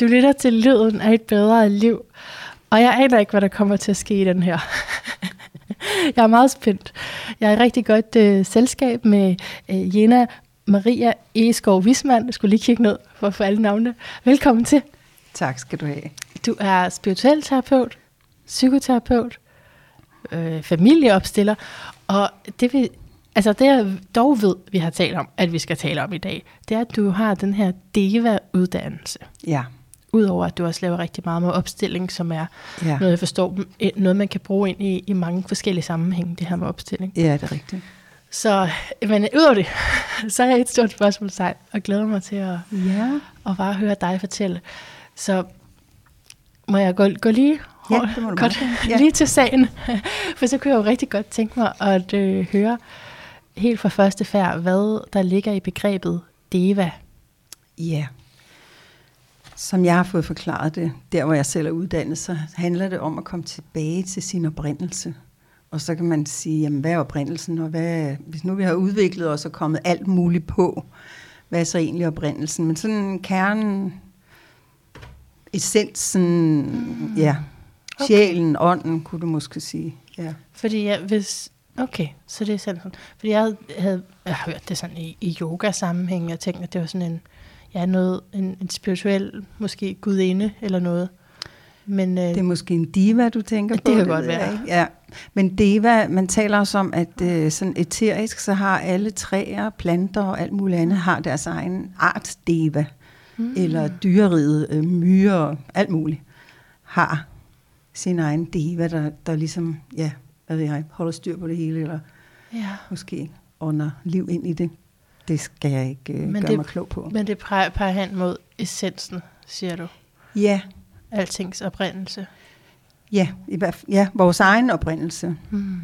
Du lytter til lyden af et bedre liv, og jeg aner ikke, hvad der kommer til at ske i den her. jeg er meget spændt. Jeg er i rigtig godt øh, selskab med øh, Jena Maria Eskov Wisman. Jeg skulle lige kigge ned for at få alle navnene. Velkommen til. Tak skal du have. Du er spirituel terapeut, psykoterapeut, øh, familieopstiller, og det vi, altså det jeg dog ved, vi har talt om, at vi skal tale om i dag, det er, at du har den her DEVA-uddannelse. Ja. Udover at du også laver rigtig meget med opstilling, som er Ja, noget, jeg forstår, noget man kan bruge ind i, i mange forskellige sammenhænge, det her med opstilling. ja det er rigtigt. Så, men udover det, så er jeg et stort spørgsmålstegn, og glæder mig til at, Ja. at bare høre dig fortælle. Så må jeg gå, gå lige, Ja, det må du godt. Ja. lige til sagen, for så kunne jeg jo rigtig godt tænke mig at øh, høre helt fra første færd, hvad der ligger i begrebet DEVA. Ja. Som jeg har fået forklaret det, der hvor jeg selv er uddannet, så handler det om at komme tilbage til sin oprindelse. Og så kan man sige, jamen hvad er oprindelsen, og hvad, hvis nu vi har udviklet os og kommet alt muligt på, hvad er så egentlig oprindelsen? Men sådan kernen, essensen, mm. ja, Okay. sjælen, ånden, kunne du måske sige. Ja. Fordi jeg, hvis... Okay, så det er sådan. Fordi jeg havde, havde jeg har hørt det sådan i, i yoga-sammenhæng, jeg tænkte, at det var sådan en, ja, noget, en, en spirituel, måske gudinde eller noget. Men øh, Det er måske en diva, du tænker Det på. kan ved godt være. ikke. Ja. Men diva, man taler også om, at øh, sådan eterisk, så har alle træer, planter og alt muligt andet, har deres egen art diva. Mm. Eller dyreriget, øh, myrer, alt muligt, har sin egen diva, der, der ligesom, ja, hvad ved jeg, holder styr på det hele, eller ja. måske ånder liv ind i det. Det skal jeg ikke øh, Men gøre det- mig klog på. Men det peger, peger hen mod essensen, siger du. Ja, Altings oprindelse. ja, i hvert fald, ja, vores egen oprindelse. Mm.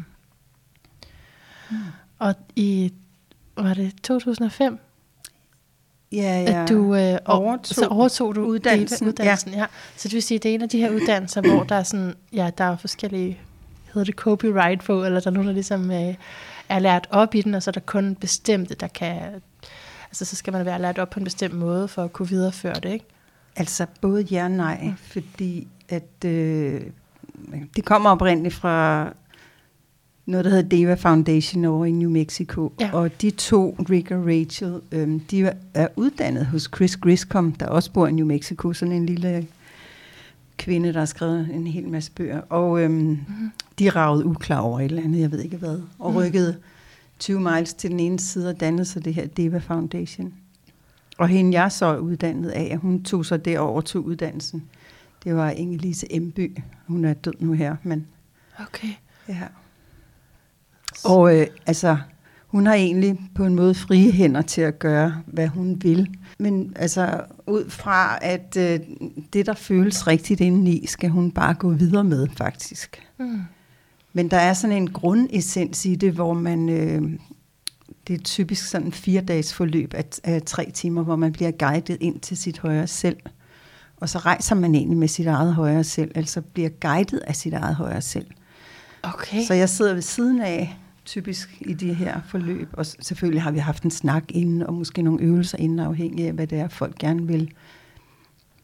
Og i, var det 2005, Ja, ja. at du øh, overtog så overtog du uddannelsen, uddannelsen ja. ja. Så det vil sige, det er en af de her uddannelser, hvor der er sådan, ja, der er forskellige, hedder det copyright på, eller der er nogen, der ligesom øh, er lært op i den, og så er der kun bestemte, der kan, altså så skal man være lært op på en bestemt måde, for at kunne videreføre det, ikke? Altså både ja og nej, fordi at øh, det kommer oprindeligt fra noget, der hedder Deva Foundation over i New Mexico. Ja. Og de to, Rick og Rachel, øh, de er uddannet hos Chris Griscom, der også bor i New Mexico, sådan en lille kvinde, der har skrevet en hel masse bøger. Og øh, mm. de ragede uklar over et eller andet, jeg ved ikke hvad, og Mhm. rykkede 20 miles til den ene side og dannede så det her Deva Foundation. Og hende, jeg så uddannet af, hun tog så derover til uddannelsen. Det var Inge-Lise Emby. Hun er død nu her, men Okay. ja. Og øh, altså, hun har egentlig på en måde frie hænder til at gøre, hvad hun vil. Men altså, ud fra, at øh, det, der føles rigtigt indeni, skal hun bare gå videre med, faktisk. Mm. Men der er sådan en grundessens i det, hvor man... Øh, det er typisk sådan en fire dages forløb af, af tre timer, hvor man bliver guidet ind til sit højere selv. Og så rejser man egentlig med sit eget højere selv, altså bliver guidet af sit eget højere selv. Okay. Så jeg sidder ved siden af, typisk i de her forløb, og selvfølgelig har vi haft en snak inden, og måske nogle øvelser inden, afhængig af, hvad det er, folk gerne vil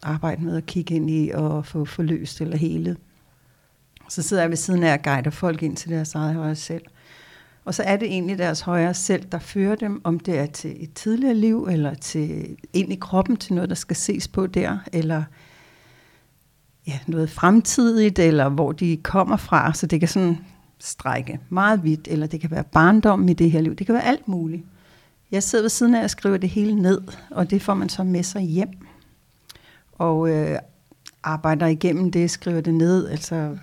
arbejde med at kigge ind i og få forløst eller helet. Så sidder jeg ved siden af og guider folk ind til deres eget højere selv. Og så er det egentlig deres højere selv, der fører dem, om det er til et tidligere liv, eller til ind i kroppen til noget, der skal ses på der, eller ja, noget fremtidigt, eller hvor de kommer fra. Så det kan sådan strække meget vidt, eller det kan være barndom i det her liv. Det kan være alt muligt. Jeg sidder ved siden af og skriver det hele ned, og det får man så med sig hjem. Og øh, arbejder igennem det, skriver det ned, altså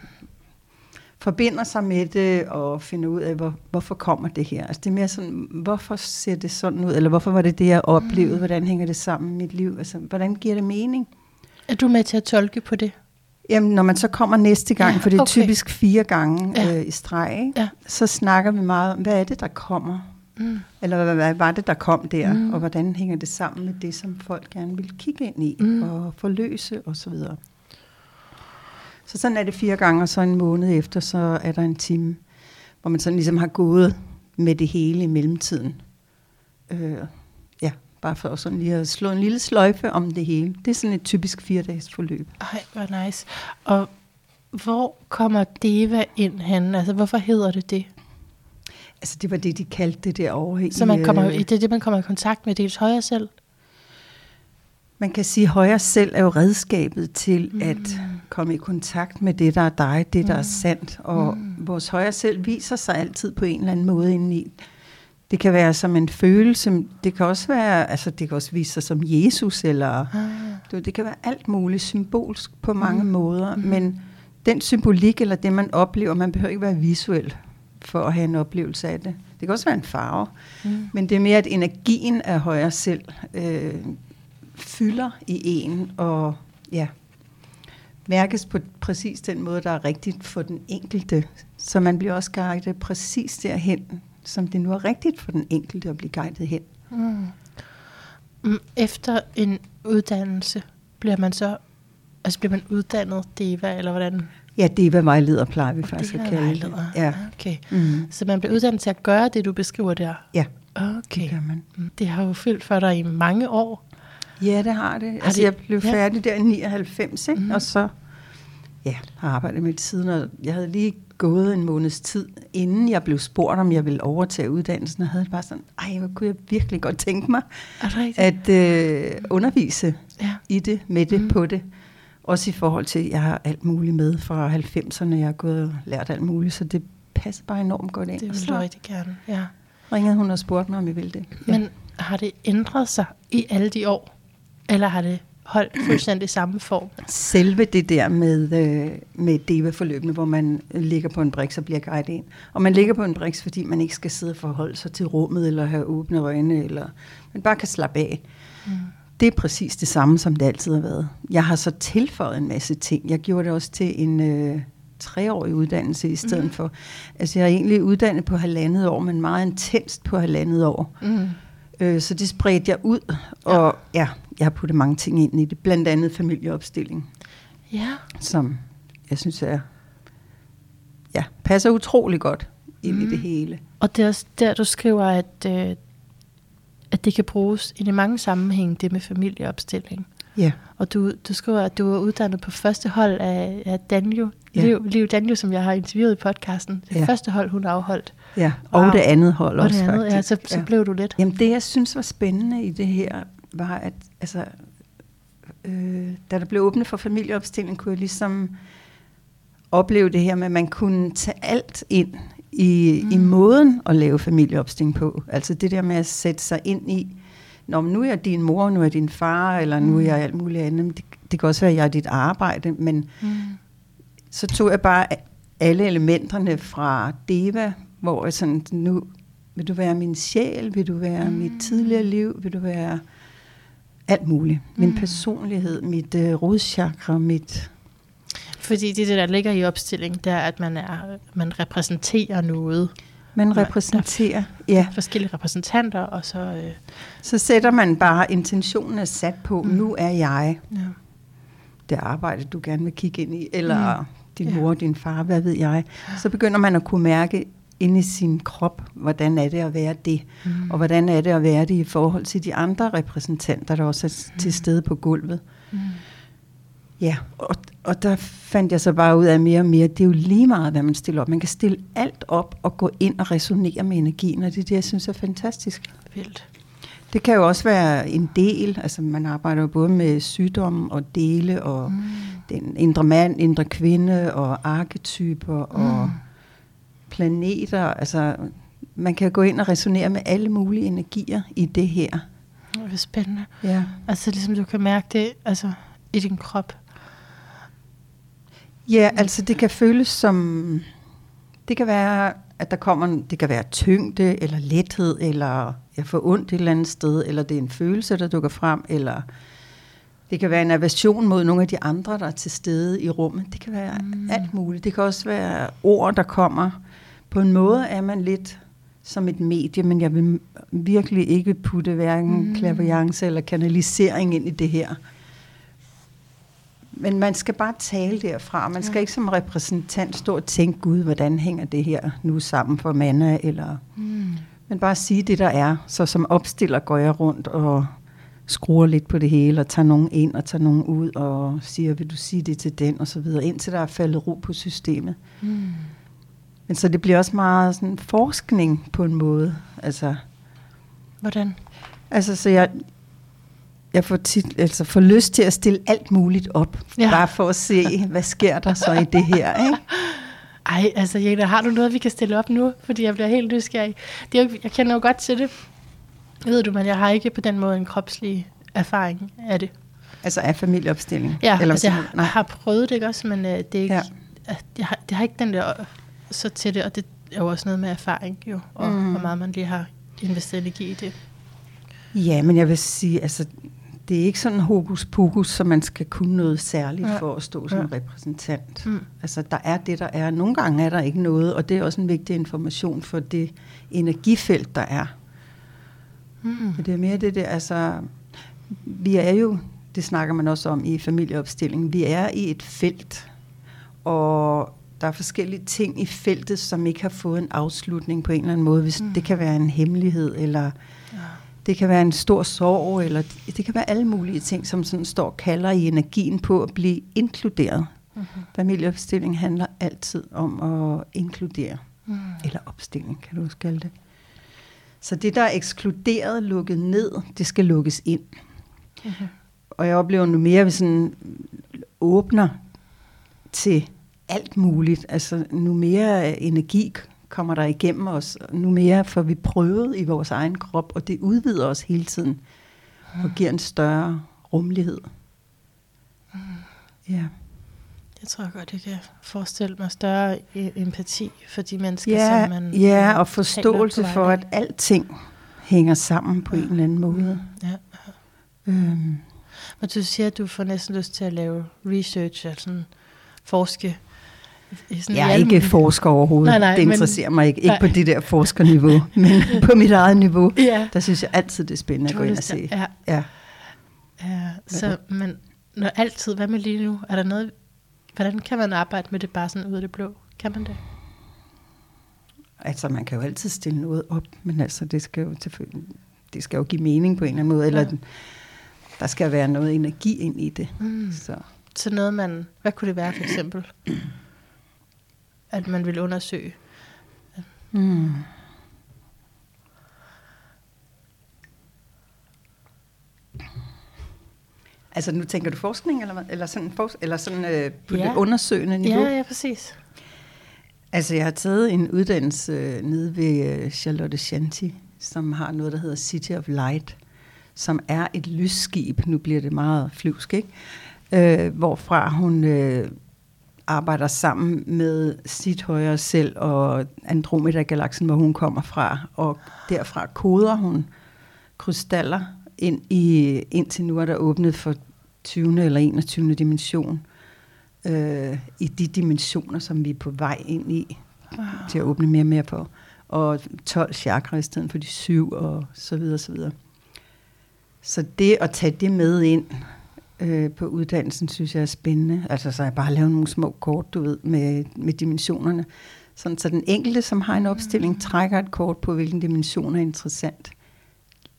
forbinder sig med det og finder ud af, hvor, hvorfor kommer det her. Altså det er mere sådan, hvorfor ser det sådan ud, eller hvorfor var det det, jeg oplevede, hvordan hænger det sammen med mit liv, altså hvordan giver det mening? Er du med til at tolke på det? Jamen, når man så kommer næste gang, Ja, for det er okay. typisk fire gange Ja. øh, i streg, ikke? Ja. så snakker vi meget om, hvad er det, der kommer? Mm. Eller hvad, hvad var det, der kom der? Mm. Og hvordan hænger det sammen med det, som folk gerne vil kigge ind i Mm. og forløse osv.? Så, så sådan er det fire gange, og så en måned efter, så er der en time, hvor man sådan ligesom har gået med det hele i mellemtiden. Øh, Bare for sådan lige at slå en lille sløjfe om det hele. Det er sådan et typisk fire-dages forløb. Ej, hvor nice. Og hvor kommer Deva ind hen? Altså, hvorfor hedder det det? Altså, det var det, de kaldte det derovre. Så man kommer, øh, det er det, man kommer i kontakt med dels højre selv? Man kan sige, at højre selv er jo redskabet til mm. at komme i kontakt med det, der er dig, det, der mm. er sandt. Og mm. vores højre selv viser sig altid på en eller anden måde indeni. Det kan være som en følelse, det kan også være, altså det kan også vise sig som Jesus, eller ah. du, det kan være alt muligt symbolsk på mange mm. måder, mm. men den symbolik, eller det man oplever, man behøver ikke være visuel for at have en oplevelse af det. Det kan også være en farve, mm. men det er mere, at energien af højre selv øh, fylder i en, og ja, mærkes på præcis den måde, der er rigtigt for den enkelte. Så man bliver også guidet præcis derhen, som det nu er rigtigt for den enkelte at blive guidet hen. Mm. Mm, Efter en uddannelse bliver man så, altså bliver man uddannet Deva, eller hvordan? Ja, Deva vejleder plejer vi faktisk at kalde det. Deva-vejleder. Ja. Okay. Mm. Så man bliver uddannet til at gøre det, du beskriver der? Ja, Okay. det gør man. Mm, Det har jo fyldt for dig i mange år. Ja, det har det. altså, det- jeg blev ja. færdig der i 99, ikke? Mhm. og så ja, har arbejdet med det siden, og jeg havde lige gået en måneds tid, inden jeg blev spurgt, om jeg ville overtage uddannelsen, og havde det bare sådan, ej, hvor kunne jeg virkelig godt tænke mig at øh, undervise Ja. i det, med det, mm. på det. Også i forhold til, at jeg har alt muligt med fra 90'erne, jeg har gået og lært alt muligt, så det passer bare enormt godt ind. Det Og vil du så rigtig gerne, ja. ringede hun og spurgte mig, om jeg ville det. Men har det ændret sig i alle de år? Eller har det holdt fuldstændig samme form? Selve det der med, øh, med DEVA-forløbene, hvor man ligger på en briks og bliver guidet ind. Og man ligger på en briks, fordi man ikke skal sidde og forholde sig til rummet, eller have åbne øjne, eller man bare kan slappe af. Mm. Det er præcis det samme, som det altid har været. Jeg har så tilføjet en masse ting. Jeg gjorde det også til en øh, treårig uddannelse i stedet mm. for. Altså jeg er egentlig uddannet på halvandet år, men meget intenst på halvandet år. Mm. Øh, så det spredte jeg ud, og ja, jeg har puttet mange ting ind i det. Blandt andet familieopstilling, Ja, som jeg synes er, ja, passer utrolig godt ind mm. i det hele. og det er også der, du skriver, at, øh, at det kan bruges i mange sammenhænge, det med familieopstilling. Ja, Og du, du skriver, at du er uddannet på første hold af, af Danjo, Ja. ja. Liv, Liv Danjo, som jeg har interviewet i podcasten. Det Ja. første hold, hun afholdt. ja. og Wow. det andet hold Og også det andet, ja, faktisk. så, så blev du lidt. Jamen det, jeg synes var spændende i det her, var, at altså, øh, da der blev åbnet for familieopstilling, kunne jeg ligesom opleve det her med, at man kunne tage alt ind i, mm. i måden at lave familieopstilling på. Altså det der med at sætte sig ind i, Nå, men nu er jeg din mor, nu er jeg din far, eller nu er jeg alt muligt andet. Men Det, det kan også være, at jeg er dit arbejde, men Mm. så tog jeg bare alle elementerne fra Deva, hvor jeg sådan, nu vil du være min sjæl, vil du være mm. mit tidligere liv, vil du være alt muligt. Min Mm. personlighed, mit øh, rodchakra, mit... Fordi det, der ligger i opstilling, det er, at man, er, man repræsenterer noget. Man repræsenterer, ja. Forskellige repræsentanter, og så... Øh, Så sætter man bare, intentionen er sat på, mm. Mm. nu er jeg ja. det arbejde, du gerne vil kigge ind i, eller Mm. din Ja. mor, din far, hvad ved jeg. Så begynder man at kunne mærke inde i sin krop, hvordan er det at være det, Mm. og hvordan er det at være det i forhold til de andre repræsentanter, der også er Mm. til stede på gulvet. Mm. Ja, og, og der fandt jeg så bare ud af mere og mere, det er jo lige meget, hvad man stiller op. Man kan stille alt op og gå ind og resonere med energien, og det er det, jeg synes er fantastisk. Vildt. Det kan jo også være en del, altså man arbejder jo både med sygdom og dele, og Mm. den indre mand, indre kvinde, og arketyper, og Mm. Planeter. Altså, man kan gå ind og resonere med alle mulige energier i det her. Det er spændende. Ja. Altså ligesom du kan mærke det altså, i din krop. Ja, altså det kan føles som, det kan være, at der kommer, det kan være tyngde, eller lethed, eller jeg får ondt et eller andet sted, eller det er en følelse, der dukker frem, eller det kan være en aversion mod nogle af de andre, der er til stede i rummet. Det kan være mm. alt muligt. Det kan også være ord, der kommer. På en måde er man lidt som et medie, men jeg vil virkelig ikke putte hverken Mm. klaverjance eller kanalisering ind i det her. Men man skal bare tale derfra. Man skal Ja. ikke som repræsentant stå og tænke, Gud, hvordan hænger det her nu sammen for manna? Eller, Mm. men bare sige det, der er. Så som opstiller går jeg rundt og skruer lidt på det hele, og tager nogen ind og tager nogen ud, og siger, vil du sige det til den, og så videre, indtil der er faldet ro på systemet. Mm. Men så det bliver også meget sådan forskning på en måde. Altså, Hvordan? altså så jeg, jeg får, tit, altså får lyst til at stille alt muligt op, Ja. bare for at se, hvad sker der så i det her, ikke? Ej, altså Jena, har du noget, vi kan stille op nu? Fordi jeg bliver helt nysgerrig. Det er jo, jeg kender jo godt til det. Ved du, men jeg har ikke på den måde en kropslig erfaring af det. Altså af familieopstilling. Ja, Eller, altså jeg har, har prøvet det ikke også, men øh, det er ikke, ja. Jeg har, det har ikke den der så til det, og det er jo også noget med erfaring jo, og mm. Hvor meget man lige har investeret energi i det. Ja, men jeg vil sige, altså, det er ikke sådan hokus pokus, så man skal kunne noget særligt Ja. for at stå som Ja. repræsentant. Mm. Altså, der er det, der er. Nogle gange er der ikke noget, og det er også en vigtig information for det energifelt, der er. Mm. Det er mere det der, altså, vi er jo, det snakker man også om i familieopstilling, vi er i et felt, og der er forskellige ting i feltet, som ikke har fået en afslutning på en eller anden måde. Hvis Mm. Det kan være en hemmelighed, eller Ja. det kan være en stor sorg, eller det kan være alle mulige ting, som sådan står og kalder i energien på at blive inkluderet. Mm-hmm. Familieopstilling handler altid om at inkludere, Mm. eller opstilling, kan du også kalde det. Så det, der er ekskluderet, lukket ned, det skal lukkes ind. Mm-hmm. Og jeg oplever nu mere, at vi sådan åbner til alt muligt. Altså nu mere energi kommer der igennem os. Nu mere får vi prøvet i vores egen krop, og det udvider os hele tiden. Og giver en større rummelighed. Ja. Jeg tror godt, jeg kan forestille mig større e- empati for de mennesker, Ja, som man ja, og forståelse for, at alting hænger sammen på Ja. en eller anden måde. af. Ja. Øhm, Men du siger, at du får næsten lyst til at lave research, altså sådan forske. Sådan jeg er ikke forsker overhovedet. Nej, nej, det men- interesserer mig ikke. Ikke nej. på det der forskerniveau, men på mit eget niveau. Ja, Der synes jeg altid, det er spændende at gå ind og se. Ja, Ja. ja. Så, men når altid, hvad med lige nu? Er der noget, hvordan kan man arbejde med det bare sådan ud af det blå? Kan man det? Altså, man kan jo altid stille noget op, men altså, det skal jo det skal jo give mening på en eller anden måde, eller Ja. der skal være noget energi ind i det. Mm. Så. Så noget man, hvad kunne det være for eksempel? At man vil undersøge. Mm. Altså, nu tænker du forskning, eller, eller sådan, fors- eller sådan øh, på Ja. det undersøgende niveau? Ja, ja, præcis. Altså, jeg har taget en uddannelse øh, nede ved øh, Charlotte Shanti, som har noget, der hedder City of Light, som er et lysskib. Nu bliver det meget flyvsk, ikke? Øh, hvorfra hun øh, arbejder sammen med sit højere selv og Andromeda-galaksen, hvor hun kommer fra. Og derfra koder hun krystaller ind i, indtil nu er der åbnet for 20. eller 21. dimension øh, i de dimensioner, som vi er på vej ind i, Wow. til at åbne mere og mere på. Og 12 chakra i stedet for de syv, og så videre, så videre. Så det at tage det med ind øh, på uddannelsen, synes jeg er spændende. Altså så jeg bare lavet nogle små kort, du ved, med, med dimensionerne. Sådan, så den enkelte, som har en opstilling, trækker et kort på, hvilken dimension er interessant.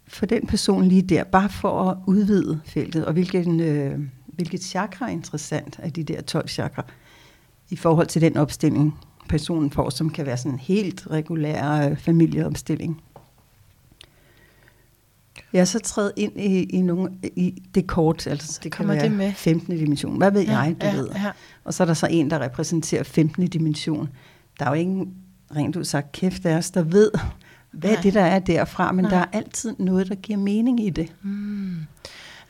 For den person lige der, bare for at udvide feltet, og hvilken, øh, hvilket chakra er interessant af de der 12 chakra, i forhold til den opstilling, personen får, som kan være sådan en helt regulær øh, familieopstilling. Jeg er så trædet ind i, i, nogle, i det kort, altså det kan Kommer være det med? 15. dimension. Hvad ved Ja, jeg, du ja, ved. ja. Og så er der så en, der repræsenterer 15. dimension. Der er jo ingen, rent ud sagt, kæft af os, der ved, hvad Nej. det, der er derfra. Men Nej. der er altid noget, der giver mening i det. Mm.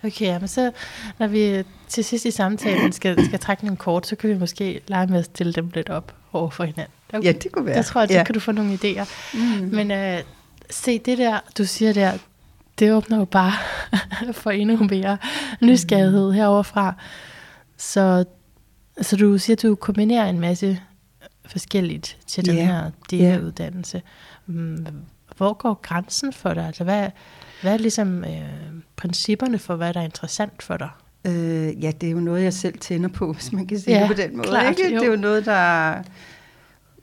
Okay, ja, men så når vi til sidst i samtalen skal, skal trække nogle kort, så kan vi måske lege med at stille dem lidt op over for hinanden. Okay. Ja, det kunne være. Der tror jeg, så ja. kan du få nogle idéer. Mm. Men øh, se, det der, du siger der, det åbner jo bare for endnu mere nysgerrighed heroverfra. Så, så du siger, at du kombinerer en masse forskelligt til den Ja, her DEA-uddannelse. Mm, Hvor går grænsen for dig? Altså, hvad, hvad er ligesom øh, principperne for, hvad der er interessant for dig? Øh, ja, det er jo noget, jeg selv tænder på, hvis man kan sige Ja, det på den måde. klart, ikke? jo. Det er jo noget, der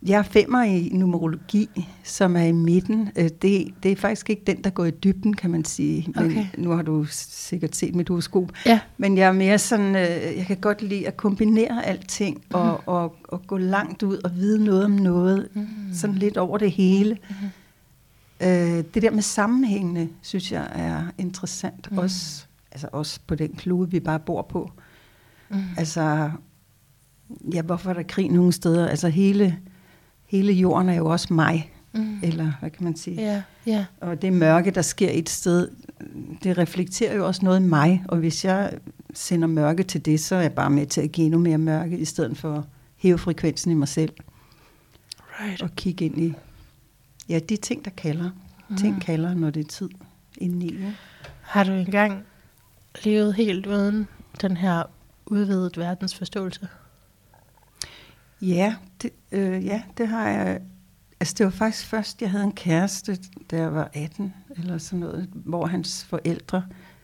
Jeg er femmer i numerologi, som er i midten. Øh, Det, det er faktisk ikke den, der går i dybden, kan man sige. Men Okay. nu har du sikkert set mit horoskop. Ja. Men jeg er mere sådan, øh, jeg kan godt lide at kombinere alting Mhm. og, og, og gå langt ud og vide noget om noget. Mm. Sådan lidt over det hele. Mhm. Øh, det der med sammenhængende, synes jeg er interessant. Mm. Mm. Også, altså også på den klode, vi bare bor på. Mm. Altså, ja, hvorfor er der krig nogle steder? Altså hele, hele jorden er jo også mig, Mm. eller hvad kan man sige? Ja, ja. Og det mørke, der sker et sted, det reflekterer jo også noget i mig. Og hvis jeg sender mørke til det, så er jeg bare med til at give endnu mere mørke, i stedet for at hæve frekvensen i mig selv. Right. Og kigge ind i, ja, de ting, der kalder. Mm. Ting kalder, når det er tid indeni. Ja. Har du engang levet helt uden den her udvidet verdensforståelse? Ja, det, øh, ja, det har jeg. Altså, det var faktisk først, jeg havde en kæreste, da jeg var 18, eller sådan noget, hvor hans forældre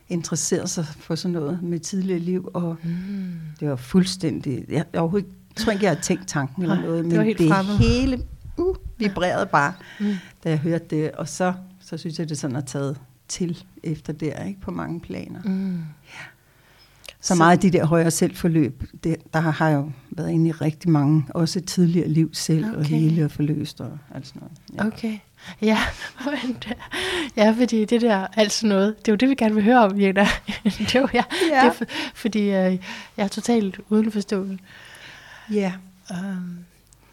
interesserede sig for sådan noget med tidligere liv, og Mm. det var fuldstændig... Jeg, jeg overhovedet ikke- jeg tror ikke, jeg havde tænkt tanken eller noget, det men var helt det fremmed. hele uh, vibrerede bare, Mm. da jeg hørte det, og så, så synes jeg, det sådan har taget til efter der, ikke på mange planer. Mm. Så Så- meget af de der højere selvforløb, det, der har jeg jo været inde i rigtig mange, også tidligere liv selv, okay. og hele og forløst og alt sådan noget. Ja. Okay. Ja, men ja, fordi det der, altså noget, det er jo det, vi gerne vil høre om, Jena. det er jo jeg. Ja. Det er, for, fordi øh, jeg er totalt uden forståelse. ja. Um,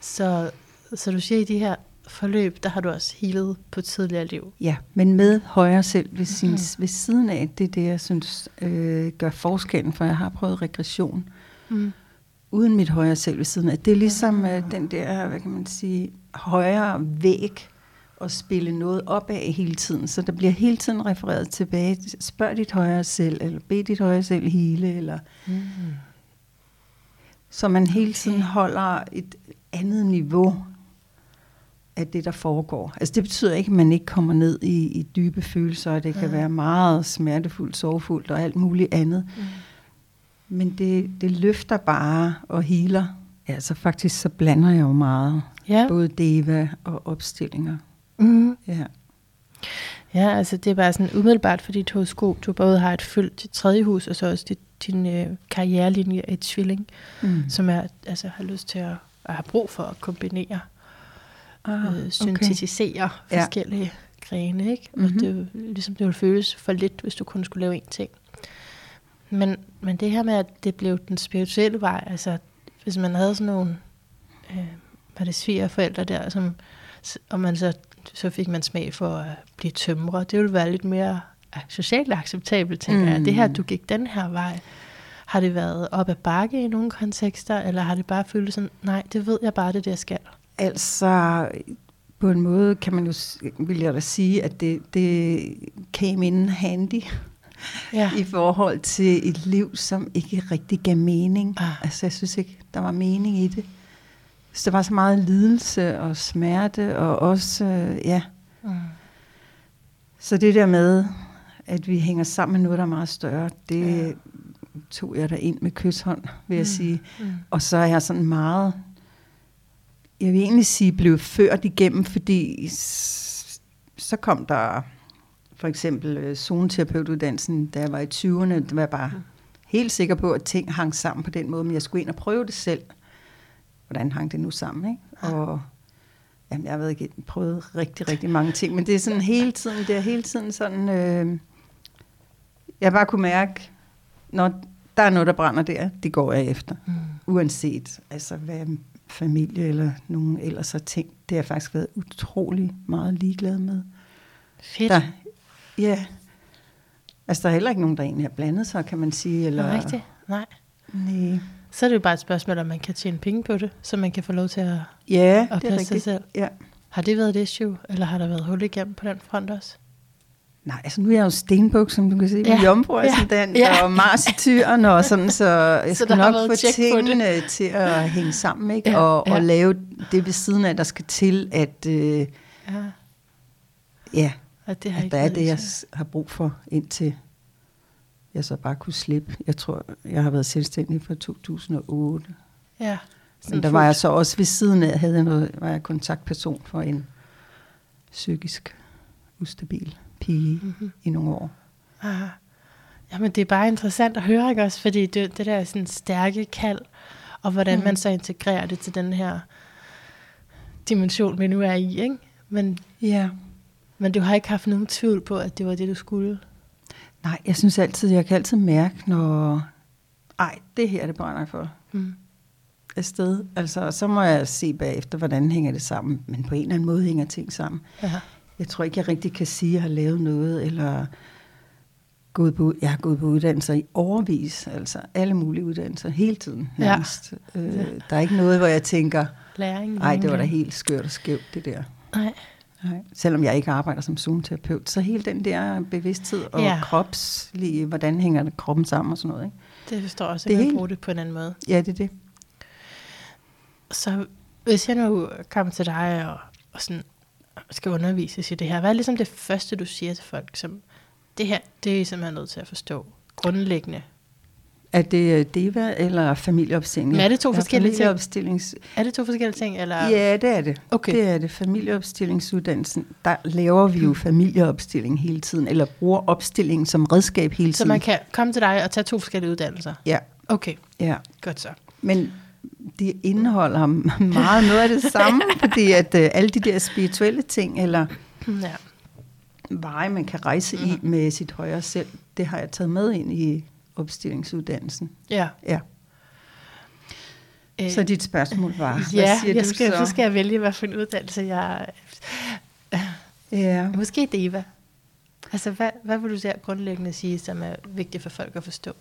så, så du siger, i de her forløb, der har du også healet på tidligere liv. Ja, men med højere selv ved, sin, Mhm. ved siden af, det er det, jeg synes øh, gør forskellen, for jeg har prøvet regression Mm. uden mit højere selv ved siden af. Det er ligesom øh, den der, hvad kan man sige, højere væg at spille noget op af hele tiden. Så der bliver hele tiden refereret tilbage. Spørg dit højere selv, eller bed dit højere selv hele, eller Mm. så man hele tiden holder et andet niveau af det, der foregår. Altså det betyder ikke, at man ikke kommer ned i, i dybe følelser, og det kan Nej. være meget smertefuldt, sorgfuldt og alt muligt andet. Mm. Men det, det løfter bare og healer. Ja, så faktisk så blander jeg jo meget. Ja. Både deva og opstillinger. Mm. Ja. Ja, altså det er bare sådan umiddelbart for dit horoskop. Du både har et fyldt dit tredje hus, og så også dit, din øh, karrierelinje er et tvilling, Mm. som er, altså, har lyst til at, at have brug for at kombinere, Ah, øh, syntetisere Ja. forskellige grene. Ikke? Og Mhm. det ligesom det ville føles for lidt, hvis du kun skulle lave én ting. Men, men det her med, at det blev den spirituelle vej, altså hvis man havde sådan nogle, øh, var det svigerforældre der, som, og man så, så fik man smag for at blive tømrer, det ville være lidt mere socialt acceptabelt, tænker mm. jeg. Mm. Det her, du gik den her vej, har det været op ad bakke i nogle kontekster, eller har det bare følt sådan, nej, det ved jeg bare, det er jeg skal? Altså, på en måde kan man jo, vil jeg da sige, at det, det came in handy Ja. i forhold til et liv, som ikke rigtig gav mening. Ah. Altså, jeg synes ikke, der var mening i det. Så der var så meget lidelse og smerte, og også, øh, ja. Mm. Så det der med, at vi hænger sammen med noget, der er meget større, det Ja. tog jeg der ind med kysshånd, vil jeg Mm. sige. Mm. Og så er jeg sådan meget, jeg vil egentlig sige, blev ført igennem, fordi så kom der for eksempel øh, zoneterapeutuddannelsen, da jeg var i 20'erne, der var jeg bare helt sikker på, at ting hang sammen på den måde, men jeg skulle ind og prøve det selv. Hvordan hang det nu sammen, ikke? Og jamen, jeg ved ikke, prøvet rigtig, rigtig mange ting, men det er sådan hele tiden, det er hele tiden sådan, øh, jeg bare kunne mærke, når der er noget, der brænder der, det går jeg efter Mm. uanset altså, hvad familie eller nogen ellers har tænkt. Det har jeg faktisk været utrolig meget ligeglad med. Fedt. Der, ja, altså der er heller ikke nogen, der egentlig har blandet sig, kan man sige. Eller, Eller... Rigtigt? Nej. Nej. Så er det jo bare et spørgsmål, om man kan tjene penge på det, så man kan få lov til at, Ja, at det er passe sig rigtigt. selv. Ja. Har det været et issue, eller har der været hul igennem på den front også? Nej, altså nu er jeg jo stenbuk, som du kan se, Ja. jomfruascendant Ja. ja. Ja. og Mars i tyren, og sådan, så jeg Så skal nok få tingene til at hænge sammen, ikke? Ja, og, ja. og lave det ved siden af, der skal til, at øh, Ja, ja, og det har at der er det, jeg har brug for, indtil jeg så bare kunne slippe. Jeg tror, jeg har været selvstændig fra 2008. Ja, Men der var jeg så også ved siden af, havde jeg noget, var jeg kontaktperson for en psykisk ustabil pige mm-hmm. i nogle år. Ah. Jamen, det er bare interessant at høre, ikke også? Fordi det, det der er sådan stærke kald, og hvordan mm. man så integrerer det til den her dimension, vi nu er i, ikke? Men, ja. men du har ikke haft nogen tvivl på, at det var det, du skulle? Nej, jeg synes altid, jeg kan altid mærke, når... Ej, det her, det brænder jeg for. Mm. Afsted. Altså, så må jeg se bagefter, hvordan hænger det sammen. Men på en eller anden måde hænger ting sammen. Ja. Jeg tror ikke, jeg rigtig kan sige, at jeg har lavet noget, eller gået på, jeg har gået på uddannelser i overvis, altså alle mulige uddannelser, hele tiden nærmest. Ja. Øh, der er ikke noget, hvor jeg tænker, nej, det var da helt skørt og skævt, det der. Nej. Nej. Selvom jeg ikke arbejder som zoom-terapeut, så hele den der bevidsthed og ja. kropslige, hvordan hænger det kroppen sammen og sådan noget. Ikke? Det forstår også, at man bruger det på en anden måde. Ja, det er det. Så hvis jeg nu kommer til dig og, og sådan skal undervise i det her, hvad er ligesom det første, du siger til folk, som det her, det er simpelthen nødt til at forstå grundlæggende. Er det øh, DEVA eller familieopstilling? Men er det to forskellige ting? Er det to forskellige ting? Eller? Ja, det er det. Okay. Det er det. Familieopstillingsuddannelsen, der laver vi jo familieopstilling hele tiden, eller bruger opstilling som redskab hele tiden. Så man kan komme til dig og tage to forskellige uddannelser? Ja. Okay, ja. godt så. Men de indeholder meget noget af det samme, fordi at uh, alle de der spirituelle ting, eller ja veje, man kan rejse mm. i med sit højre selv, det har jeg taget med ind i opstillingsuddannelsen. Ja. ja. Øh, så dit spørgsmål var, hvad ja, siger jeg du skal, så? så skal jeg vælge, hvad for en uddannelse jeg... Ja. Måske Deva. Altså, hvad, hvad vil du sige grundlæggende sige, som er vigtigt for folk at forstå?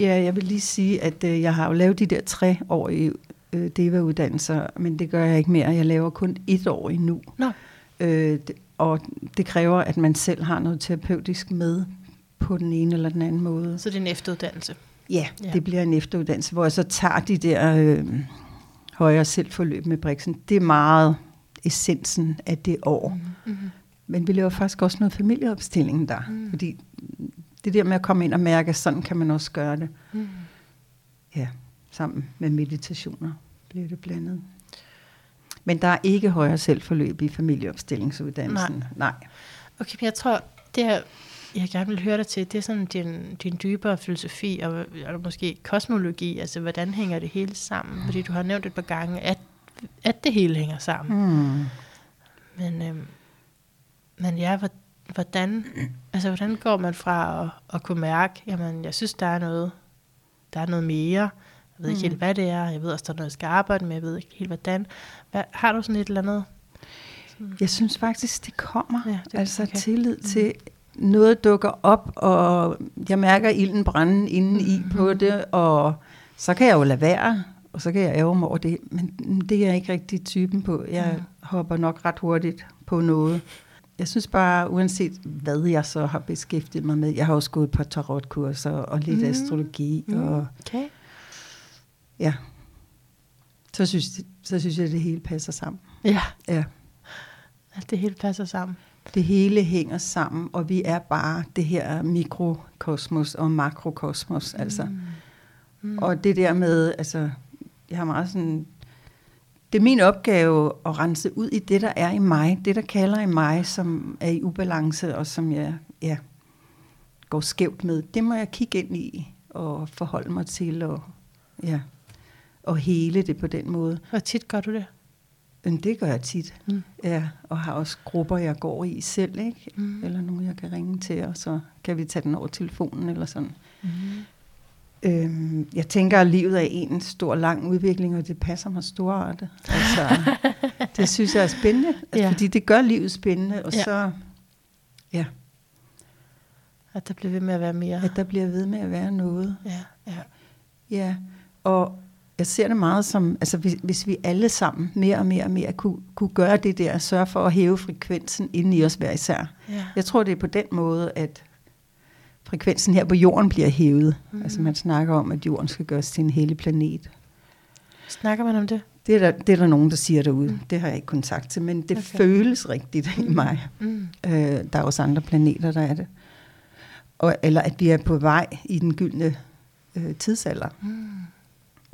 Ja, jeg vil lige sige, at øh, jeg har jo lavet de der tre år i øh, DEVA-uddannelser, men det gør jeg ikke mere. Jeg laver kun et år endnu. Nå. Øh, og det kræver, at man selv har noget terapeutisk med på den ene eller den anden måde. Så det er en efteruddannelse? Ja, ja. det bliver en efteruddannelse, hvor jeg så tager de der øh, højere selvforløb med Brixen. Det er meget essensen af det år. Mm-hmm. Men vi laver faktisk også noget familieopstilling der, mm. fordi det der med at komme ind og mærke, sådan kan man også gøre det. Mm. Ja, sammen med meditationer bliver det blandet. Men der er ikke højere selvforløb i familieopstillingsuddannelsen. Nej. Nej. Okay, men jeg tror, det her, jeg gerne vil høre dig til, det er sådan din, din dybere filosofi, og, og måske kosmologi, altså hvordan hænger det hele sammen? Fordi du har nævnt et par gange, at, at det hele hænger sammen. Hmm. Men, øhm, men ja, hvordan, altså, hvordan går man fra at, at kunne mærke, jamen, jeg synes, der er noget, der er noget mere, jeg ved ikke mm. helt, hvad det er. Jeg ved også, der er noget, jeg skal arbejde med. Jeg ved ikke helt, hvordan. Hvad, har du sådan et eller andet? Sådan? Jeg synes faktisk, det kommer. Ja, det, altså okay. tillid mm. til, noget dukker op, og jeg mærker ilden brænde inde i mm. på det, og så kan jeg jo lade være, og så kan jeg ære mig over det. Men det er jeg ikke rigtig typen på. Jeg mm. hopper nok ret hurtigt på noget. Jeg synes bare, uanset hvad jeg så har beskæftiget mig med, jeg har også gået på tarotkurser og lidt mm. astrologi. Mm. Og, okay. Ja. Så synes, så synes jeg, at det hele passer sammen. Ja. Ja. At det hele passer sammen. Det hele hænger sammen, og vi er bare det her mikrokosmos og makrokosmos. Mm. Altså. Mm. Og det der med, altså, jeg har meget sådan, det er min opgave at rense ud i det, der er i mig, det, der kalder i mig, som er i ubalance, og som jeg ja, går skævt med. Det må jeg kigge ind i og forholde mig til, og ja at hele det på den måde. Hvor tit gør du det? Det gør jeg tit, mm. ja, og har også grupper, jeg går i selv, ikke? Mm. eller nogen, jeg kan ringe til, og så kan vi tage den over telefonen, eller sådan. Mm. Øhm, jeg tænker, at livet er en stor, lang udvikling, og det passer mig storartet. Altså, det synes jeg er spændende, altså, ja. fordi det gør livet spændende, og ja. så, ja. At der bliver ved med at være mere. At der bliver ved med at være noget. Ja, ja. Ja, og jeg ser det meget som, altså hvis, hvis vi alle sammen mere og mere og mere kunne, kunne gøre det der, sørge for at hæve frekvensen inden i os hver især. Ja. Jeg tror, det er på den måde, at frekvensen her på jorden bliver hævet. Mm. Altså man snakker om, at jorden skal gøres til en hellig planet. Snakker man om det? Det er der, det er der nogen, der siger derude. Mm. Det har jeg ikke kontakt til, men det okay. føles rigtigt mm. i mig. Mm. Øh, der er også andre planeter, der er det. Og, eller at vi er på vej i den gyldne øh, tidsalder. Mm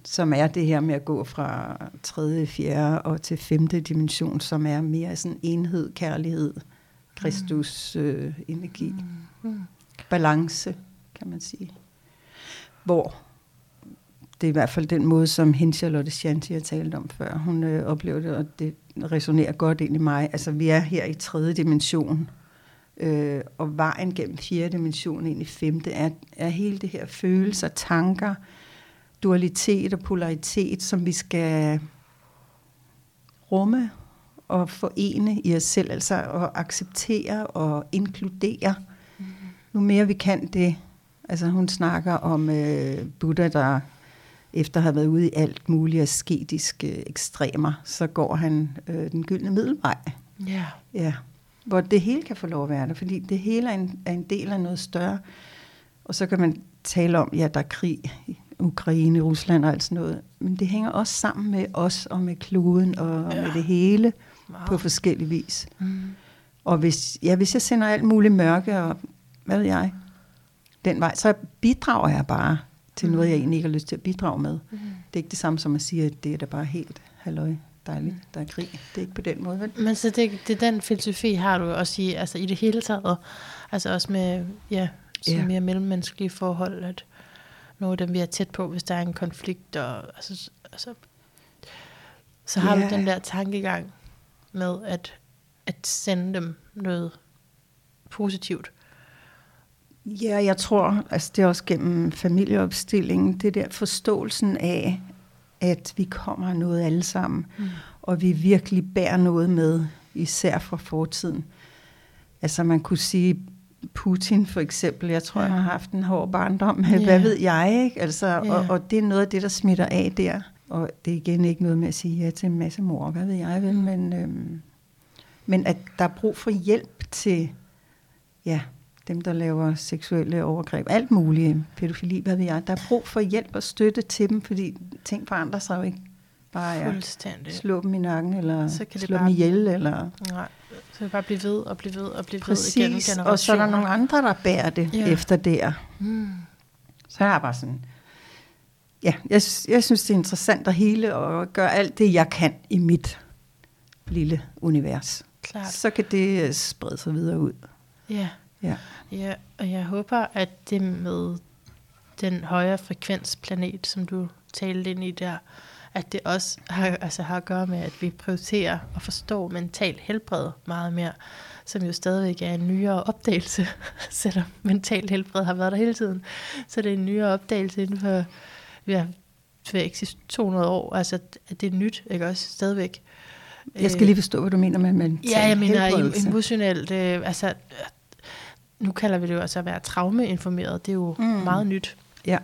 som er det her med at gå fra tredje, fjerde og til femte dimension, som er mere sådan enhed, kærlighed, Kristus øh, energi. Mm. Mm. Balance, kan man sige. Hvor det er i hvert fald den måde, som hende Charlotte Shanti har talt om før. Hun øh, oplevede det, og det resonerer godt ind i mig. Altså, vi er her i tredje dimension, øh, og vejen gennem fjerde dimension ind i femte er, er hele det her følelser, tanker, dualitet og polaritet, som vi skal rumme og forene i os selv, altså at acceptere og inkludere. Øh, nu mere vi kan det. Altså hun snakker om øh, Buddha, der efter at have været ude i alt muligt asketiske ekstremer, så går han øh, den gyldne middelvej. Ja. Ja, hvor det hele kan få lov at være der, fordi det hele er en, er en del af noget større. Og så kan man tale om, ja, der er krig i Ukraine, Rusland og alt sådan noget, men det hænger også sammen med os og med kloden og ja. med det hele wow. på forskellige vis. Mm. Og hvis, ja, hvis jeg sender alt muligt mørke og hvad ved jeg, den vej, så bidrager jeg bare til noget, jeg egentlig ikke har lyst til at bidrage med. Mm. Det er ikke det samme som at sige, at det er da bare helt halløj, dejligt, der er krig. Det er ikke på den måde, vel? Men så det, det er den filosofi, har du også i, altså i det hele taget, altså også med, ja, så Ja. mere mellemmenneskelige forhold, at nogle af dem, vi er tæt på, hvis der er en konflikt, og altså, altså så har Ja. du den der tankegang med at, at sende dem noget positivt. Ja, jeg tror, altså det er også gennem familieopstillingen, det der forståelsen af, at vi kommer af noget alle sammen, Mm. og vi virkelig bærer noget med, især fra fortiden. Altså man kunne sige, Putin for eksempel, jeg tror, Ja. han har haft en hård barndom, Ja. hvad ved jeg, ikke? Altså, Ja. og, og det er noget af det, der smitter af der. Og det er igen ikke noget med at sige ja til en masse mor, hvad ved jeg vel, men, øhm, men at der er brug for hjælp til, ja, dem, der laver seksuelle overgreb, alt muligt, pædofili, hvad ved jeg. Der er brug for hjælp og støtte til dem, fordi ting forandrer sig jo ikke. Bare Fuldstændig. slå dem i nakken, eller Så kan det slå bare- dem ihjel, eller... Nej, så kan det bare blive ved og blive ved og blive ved Præcis, igennem generationer. og så er der nogle andre, der bærer det Ja. efter der. Mm. Så er jeg bare sådan, ja, jeg, jeg synes, det er interessant at hele og gøre alt det, jeg kan i mit lille univers. Klart. Så kan det øh, sprede sig videre ud. Ja. Ja. ja, og jeg håber, at det med den højere frekvensplanet, som du talte ind i der, at det også har, altså har at gøre med, at vi prioriterer og forstår mental helbred meget mere, som jo stadigvæk er en nyere opdagelse, selvom mental helbred har været der hele tiden. Så det er en nyere opdagelse inden for, vi har ved exist 200 år, altså at det er nyt, ikke også, stadigvæk. Jeg skal lige forstå, hvad du mener med mental Ja, jeg mener emotionelt, øh, altså, nu kalder vi det jo altså at være traumeinformeret, det er jo mm. Meget nyt. Ja.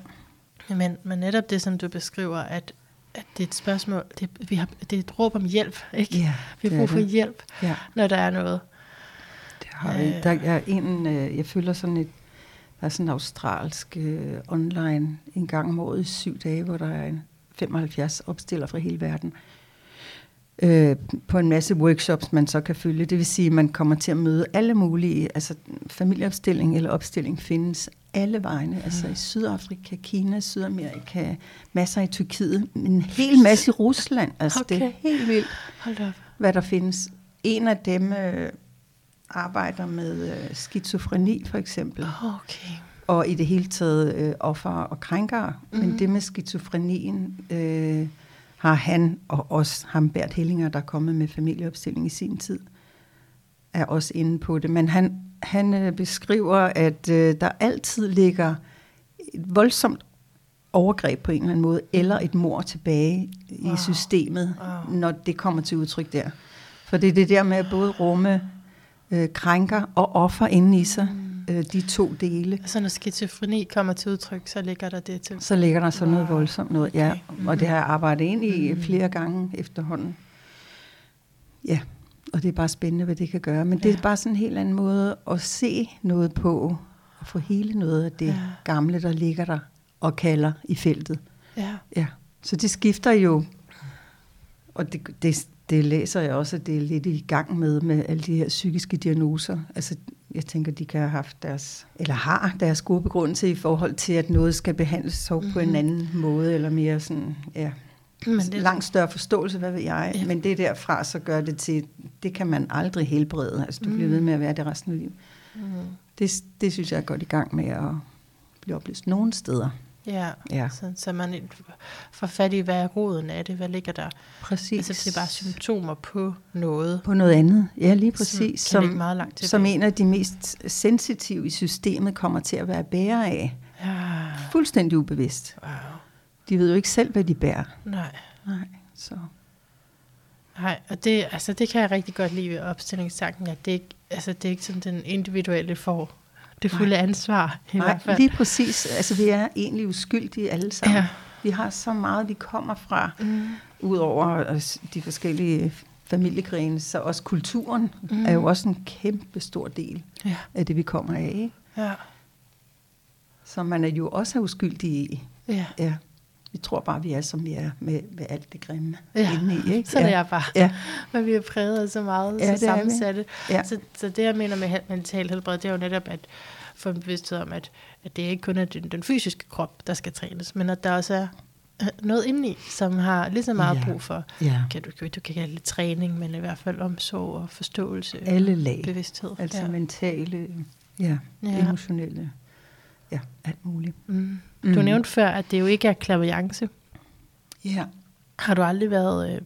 Men, men netop det, som du beskriver, at, at det er et spørgsmål, det, vi har, det er et råb om hjælp, ikke? Ja, vi har brug for det. hjælp, Ja. når der er noget. Det har vi. Der er en, øh, jeg følger sådan et, der er sådan en australsk øh, online en gang om året i syv dage, hvor der er en 75 opstiller fra hele verden. Øh, på en masse workshops, man så kan følge. Det vil sige, at man kommer til at møde alle mulige, altså familieopstilling eller opstilling findes alle vegne. Altså i Sydafrika, Kina, Sydamerika, masser i Tyrkiet, en hel masse i Rusland. Altså det er Okay. helt vildt Hold op. hvad der findes. En af dem øh, arbejder med øh, skizofreni for eksempel, Okay. og i det hele taget øh, offer og krænkere. Mm. Mhm. Men det med skizofrenien øh, har han, og også ham Bert Hellinger, der er kommet med familieopstilling i sin tid, er også inde på det. Men han, han øh, beskriver, at øh, der altid ligger et voldsomt overgreb på en eller anden måde, eller et mor tilbage Wow. i systemet, Wow. når det kommer til udtryk der. For det er det der med at både rumme øh, krænker og offer inde i sig, Mm. Øh, de to dele. Så når skizofreni kommer til udtryk, så ligger der det til. Så ligger der sådan noget Wow. voldsomt noget, ja. Okay. Og det har jeg arbejdet ind i Mhm. flere gange efterhånden. Ja, og det er bare spændende, hvad det kan gøre. Men det Ja. er bare sådan en helt anden måde at se noget på, og få hele noget af det Ja. gamle, der ligger der og kalder i feltet. Ja. Ja, så det skifter jo, og det, det, det læser jeg også, at det er lidt i gang med, med alle de her psykiske diagnoser. Altså, jeg tænker, de kan have haft deres, eller har deres gode begrundelse i forhold til, at noget skal behandles så mm-hmm. på en Mhm. anden måde, eller mere sådan, ja, Men det... langt større forståelse, hvad ved jeg. Ja. Men det derfra, så gør det til, det kan man aldrig helbrede. Altså, du mm. bliver ved med at være det resten af livet. Mm. Det, det synes jeg er godt i gang med at blive oplyst nogle steder. Ja, Ja. så, så man får fat i, hvad er roden af det, hvad ligger der? Præcis. Altså det er bare symptomer på noget, På noget andet. Ja, lige præcis. som ligge meget langt tilbage. som en af de mest sensitive i systemet kommer til at være bærer af. Ja, Fuldstændig ubevidst. wow. De ved jo ikke selv, hvad de bærer. Nej, Nej, så... nej, og det, altså, det kan jeg rigtig godt lide ved opstillingstanken, at det ikke, altså, det er ikke sådan, den individuelle får det fulde ansvar i Nej, hvert fald. lige præcis. Altså, vi er egentlig uskyldige alle sammen. Ja. Vi har så meget, vi kommer fra, Mm. udover øh, de forskellige familiegrene, så også kulturen Mm. mm. er jo også en kæmpe stor del Ja, af det, vi kommer af. Ikke? ja, Som man er jo også er uskyldig i. ja. Ja. Vi tror bare, vi er, som vi er med, med alt det grimme Ja, indeni. Ikke? Sådan ja. er bare. Ja. Men vi er præget af så meget, Ja, så sammensatte. Ja. Så, så det, jeg mener med mental helbred, det er jo netop at få en bevidsthed om, at, at det ikke kun er den, den fysiske krop, der skal trænes, men at der også er øh, noget indeni, som har lige så meget Ja. brug for, ja. kan du, du kan kalde det træning, men i hvert fald omsorg og forståelse. Alle lag. Bevidsthed. Altså ja. mentale, Ja. ja. emotionelle, ja, alt muligt. mm. Du Mm. nævnte før, at det jo ikke er klaviance. Ja. Har du aldrig været øh,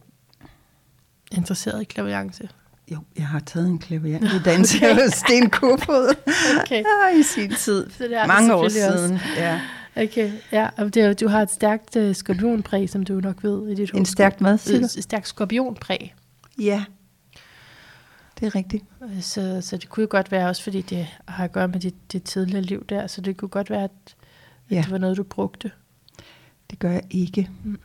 interesseret i klaviance? Jo, jeg har taget en klavianuddannelse hos Sten Kofod Okay. ja, i sin tid. Så det er Mange år selvfølgelig også. siden. Ja. Okay, ja, og det er, du har et stærkt øh, skorpionpræg, som du nok ved i dit En stærkt hvad, siger du? Et stærkt skorpionpræg. Ja, det er rigtigt. Øh, Så, så det kunne jo godt være også, fordi det har at gøre med dit, dit tidligere liv der, så det kunne godt være, at Ja. det var noget, du brugte. Det gør jeg ikke. Mm.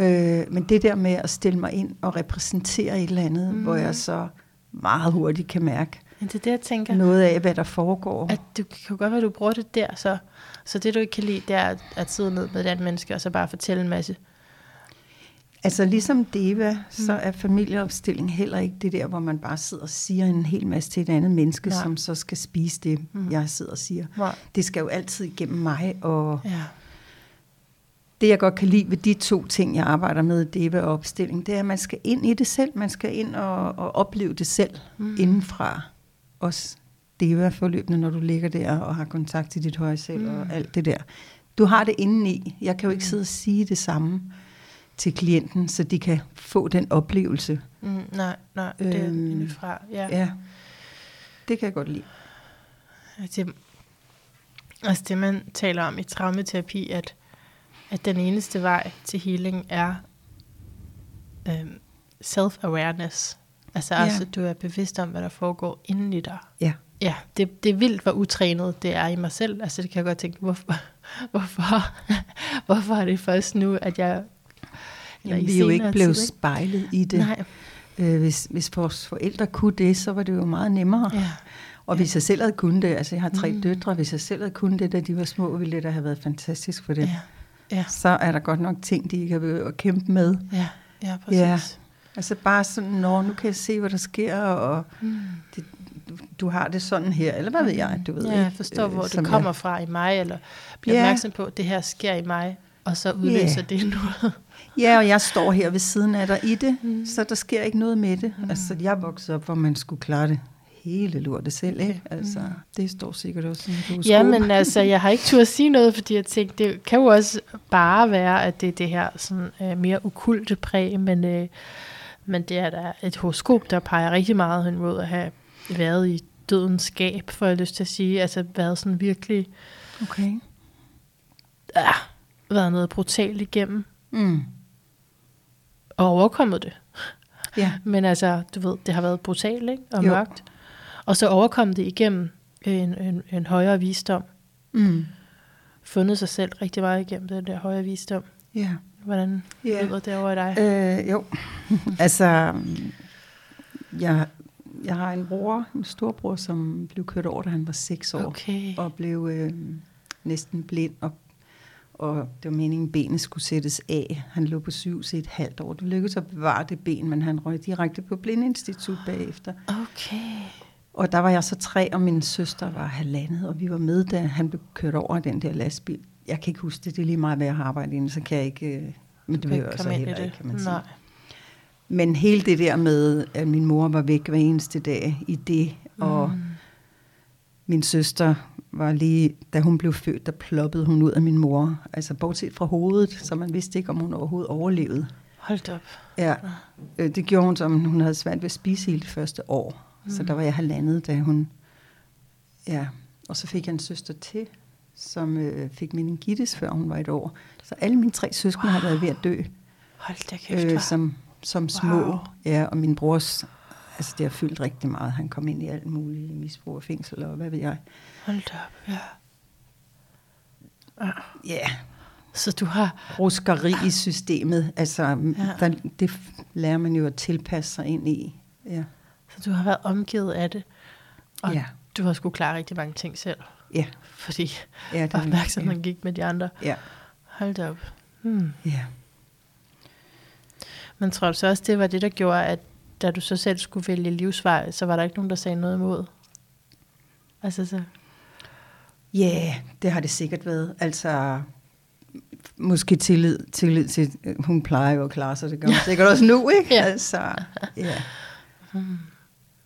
Øh, men det der med at stille mig ind og repræsentere et eller andet, Mm. mm. hvor jeg så meget hurtigt kan mærke Men det er det, jeg tænker, noget af, hvad der foregår. at det kan godt være, at du bruger det der, så, så det, du ikke kan lide, det er at, at sidde ned med et andet menneske, og så bare fortælle en masse. Altså ligesom Deva, Mm. så er familieopstilling heller ikke det der, hvor man bare sidder og siger en hel masse til et andet menneske, Nej. som så skal spise det, Mm. jeg sidder og siger. Nej. Det skal jo altid igennem mig, og Ja. det jeg godt kan lide ved de to ting, jeg arbejder med, Deva og opstilling, det er, at man skal ind i det selv. Man skal ind og, og opleve det selv Mm. mm. indenfra. Også Deva-forløbene, når du ligger der og har kontakt til dit høje selv mm. og alt det der. Du har det indeni. Jeg kan jo ikke Mm. sidde og sige det samme til klienten, så de kan få den oplevelse. Mm, nej, nej, det er Øhm, indefra. Ja. Ja, det kan jeg godt lide. Det, altså det, man taler om i traumaterapi, at, at den eneste vej til healing er øhm, self-awareness. Altså Ja. også, at du er bevidst om, hvad der foregår inden i dig. Ja. Ja, det, det er vildt, hvor utrænet det er i mig selv. Altså det kan jeg godt tænke, hvorfor, hvorfor, hvorfor er det først nu, at jeg... Jamen, vi er jo ikke blevet tid, spejlet i det. Nej, Øh, hvis, hvis vores forældre kunne det, så var det jo meget nemmere. ja. Og hvis jeg selv havde kunnet det, altså jeg har tre Mm. mm. døtre, hvis jeg selv havde kunnet det, da de var små, ville det da have været fantastisk for det. Ja, ja, Så er der godt nok ting, de ikke har at kæmpe med. ja, ja, præcis. Ja. Altså bare sådan, når nu kan jeg se, hvad der sker, og Mm. det, du, har det sådan her, eller hvad ved jeg, du ved ja, ikke. jeg forstår, øh, hvor det kommer fra i mig, eller bliver Ja. opmærksom på, at det her sker i mig, og så udløser Ja. det noget. Ja, og jeg står her ved siden af dig i det, Mm. mm. så der sker ikke noget med det. Mm. Mm. Altså, jeg voksede op, hvor man skulle klare det hele lortet selv, ikke? Okay. Altså, Mm. det står sikkert også i horoskop. Ja, men altså, jeg har ikke tur at sige noget, fordi jeg tænkte, det kan jo også bare være, at det er det her sådan, øh, mere okulte præg, men, øh, men det er da et horoskop, der peger rigtig meget hen mod at have været i dødens skab, får jeg lyst til at sige. Altså været sådan virkelig, Okay. ah, været noget brutalt igennem, Mm. Og overkommet det. Ja. Men altså, du ved, det har været brutalt ikke? og Jo. mørkt. Og så overkom det igennem en, en, en højere visdom. Mm. Fundet sig selv rigtig meget igennem den der højere visdom. Ja. Hvordan Ja. lyder det over i dig? Øh, jo, altså, jeg, jeg har en bror, en storbror, som blev kørt over, da han var seks år, Okay. og blev øh, næsten blind, og, og det var meningen, at benet skulle sættes af. Han lå på syv i et halvt år. Det lykkedes at bevare det ben, men han røg direkte på blindinstitut bagefter. Okay. Og der var jeg så tre, og min søster var halvandet, og vi var med, da han blev kørt over den der lastbil. Jeg kan ikke huske det, det er lige meget, hvad jeg har arbejdet inde, så kan jeg ikke... øh, Men det vil jeg så heller ikke, kan man sige. Nej. Men hele det der med, at min mor var væk hver eneste dag i det, og Mm. min søster var lige, da hun blev født, der ploppede hun ud af min mor. Altså bortset fra hovedet, så man vidste ikke, om hun overhovedet overlevede. Hold op. Ja, øh, det gjorde hun, som hun havde svært ved at spise hele det første år. Mm. Så der var jeg halvandet, da hun... Ja, og så fik jeg en søster til, som øh, fik meningitis, før hun var et år. Så alle mine tre søskende wow. har været ved at dø, Hold da kæft, øh, som, som små. Wow. Ja, og min brors, altså det har fyldt rigtig meget. Han kom ind i alt muligt, misbrug og fængsel og hvad ved jeg. Hold op, ja. Ja, Så du har... ruskeri i systemet, altså Ja. der, det lærer man jo at tilpasse sig ind i. Ja, Så du har været omgivet af det. Og Ja. du har skulle klare rigtig mange ting selv. ja, Fordi ja, det, opmærksomheden gik med de andre. ja, Hold da op. Hmm. ja. Men tror du så også, det var det, der gjorde, at da du så selv skulle vælge livsvej, så var der ikke nogen, der sagde noget imod? Altså så... Ja, yeah, det har det sikkert været. Altså, måske tillid, tillid til, hun plejer jo at klare sig, det gør hun sikkert også nu, ikke? Ja. Altså, ja.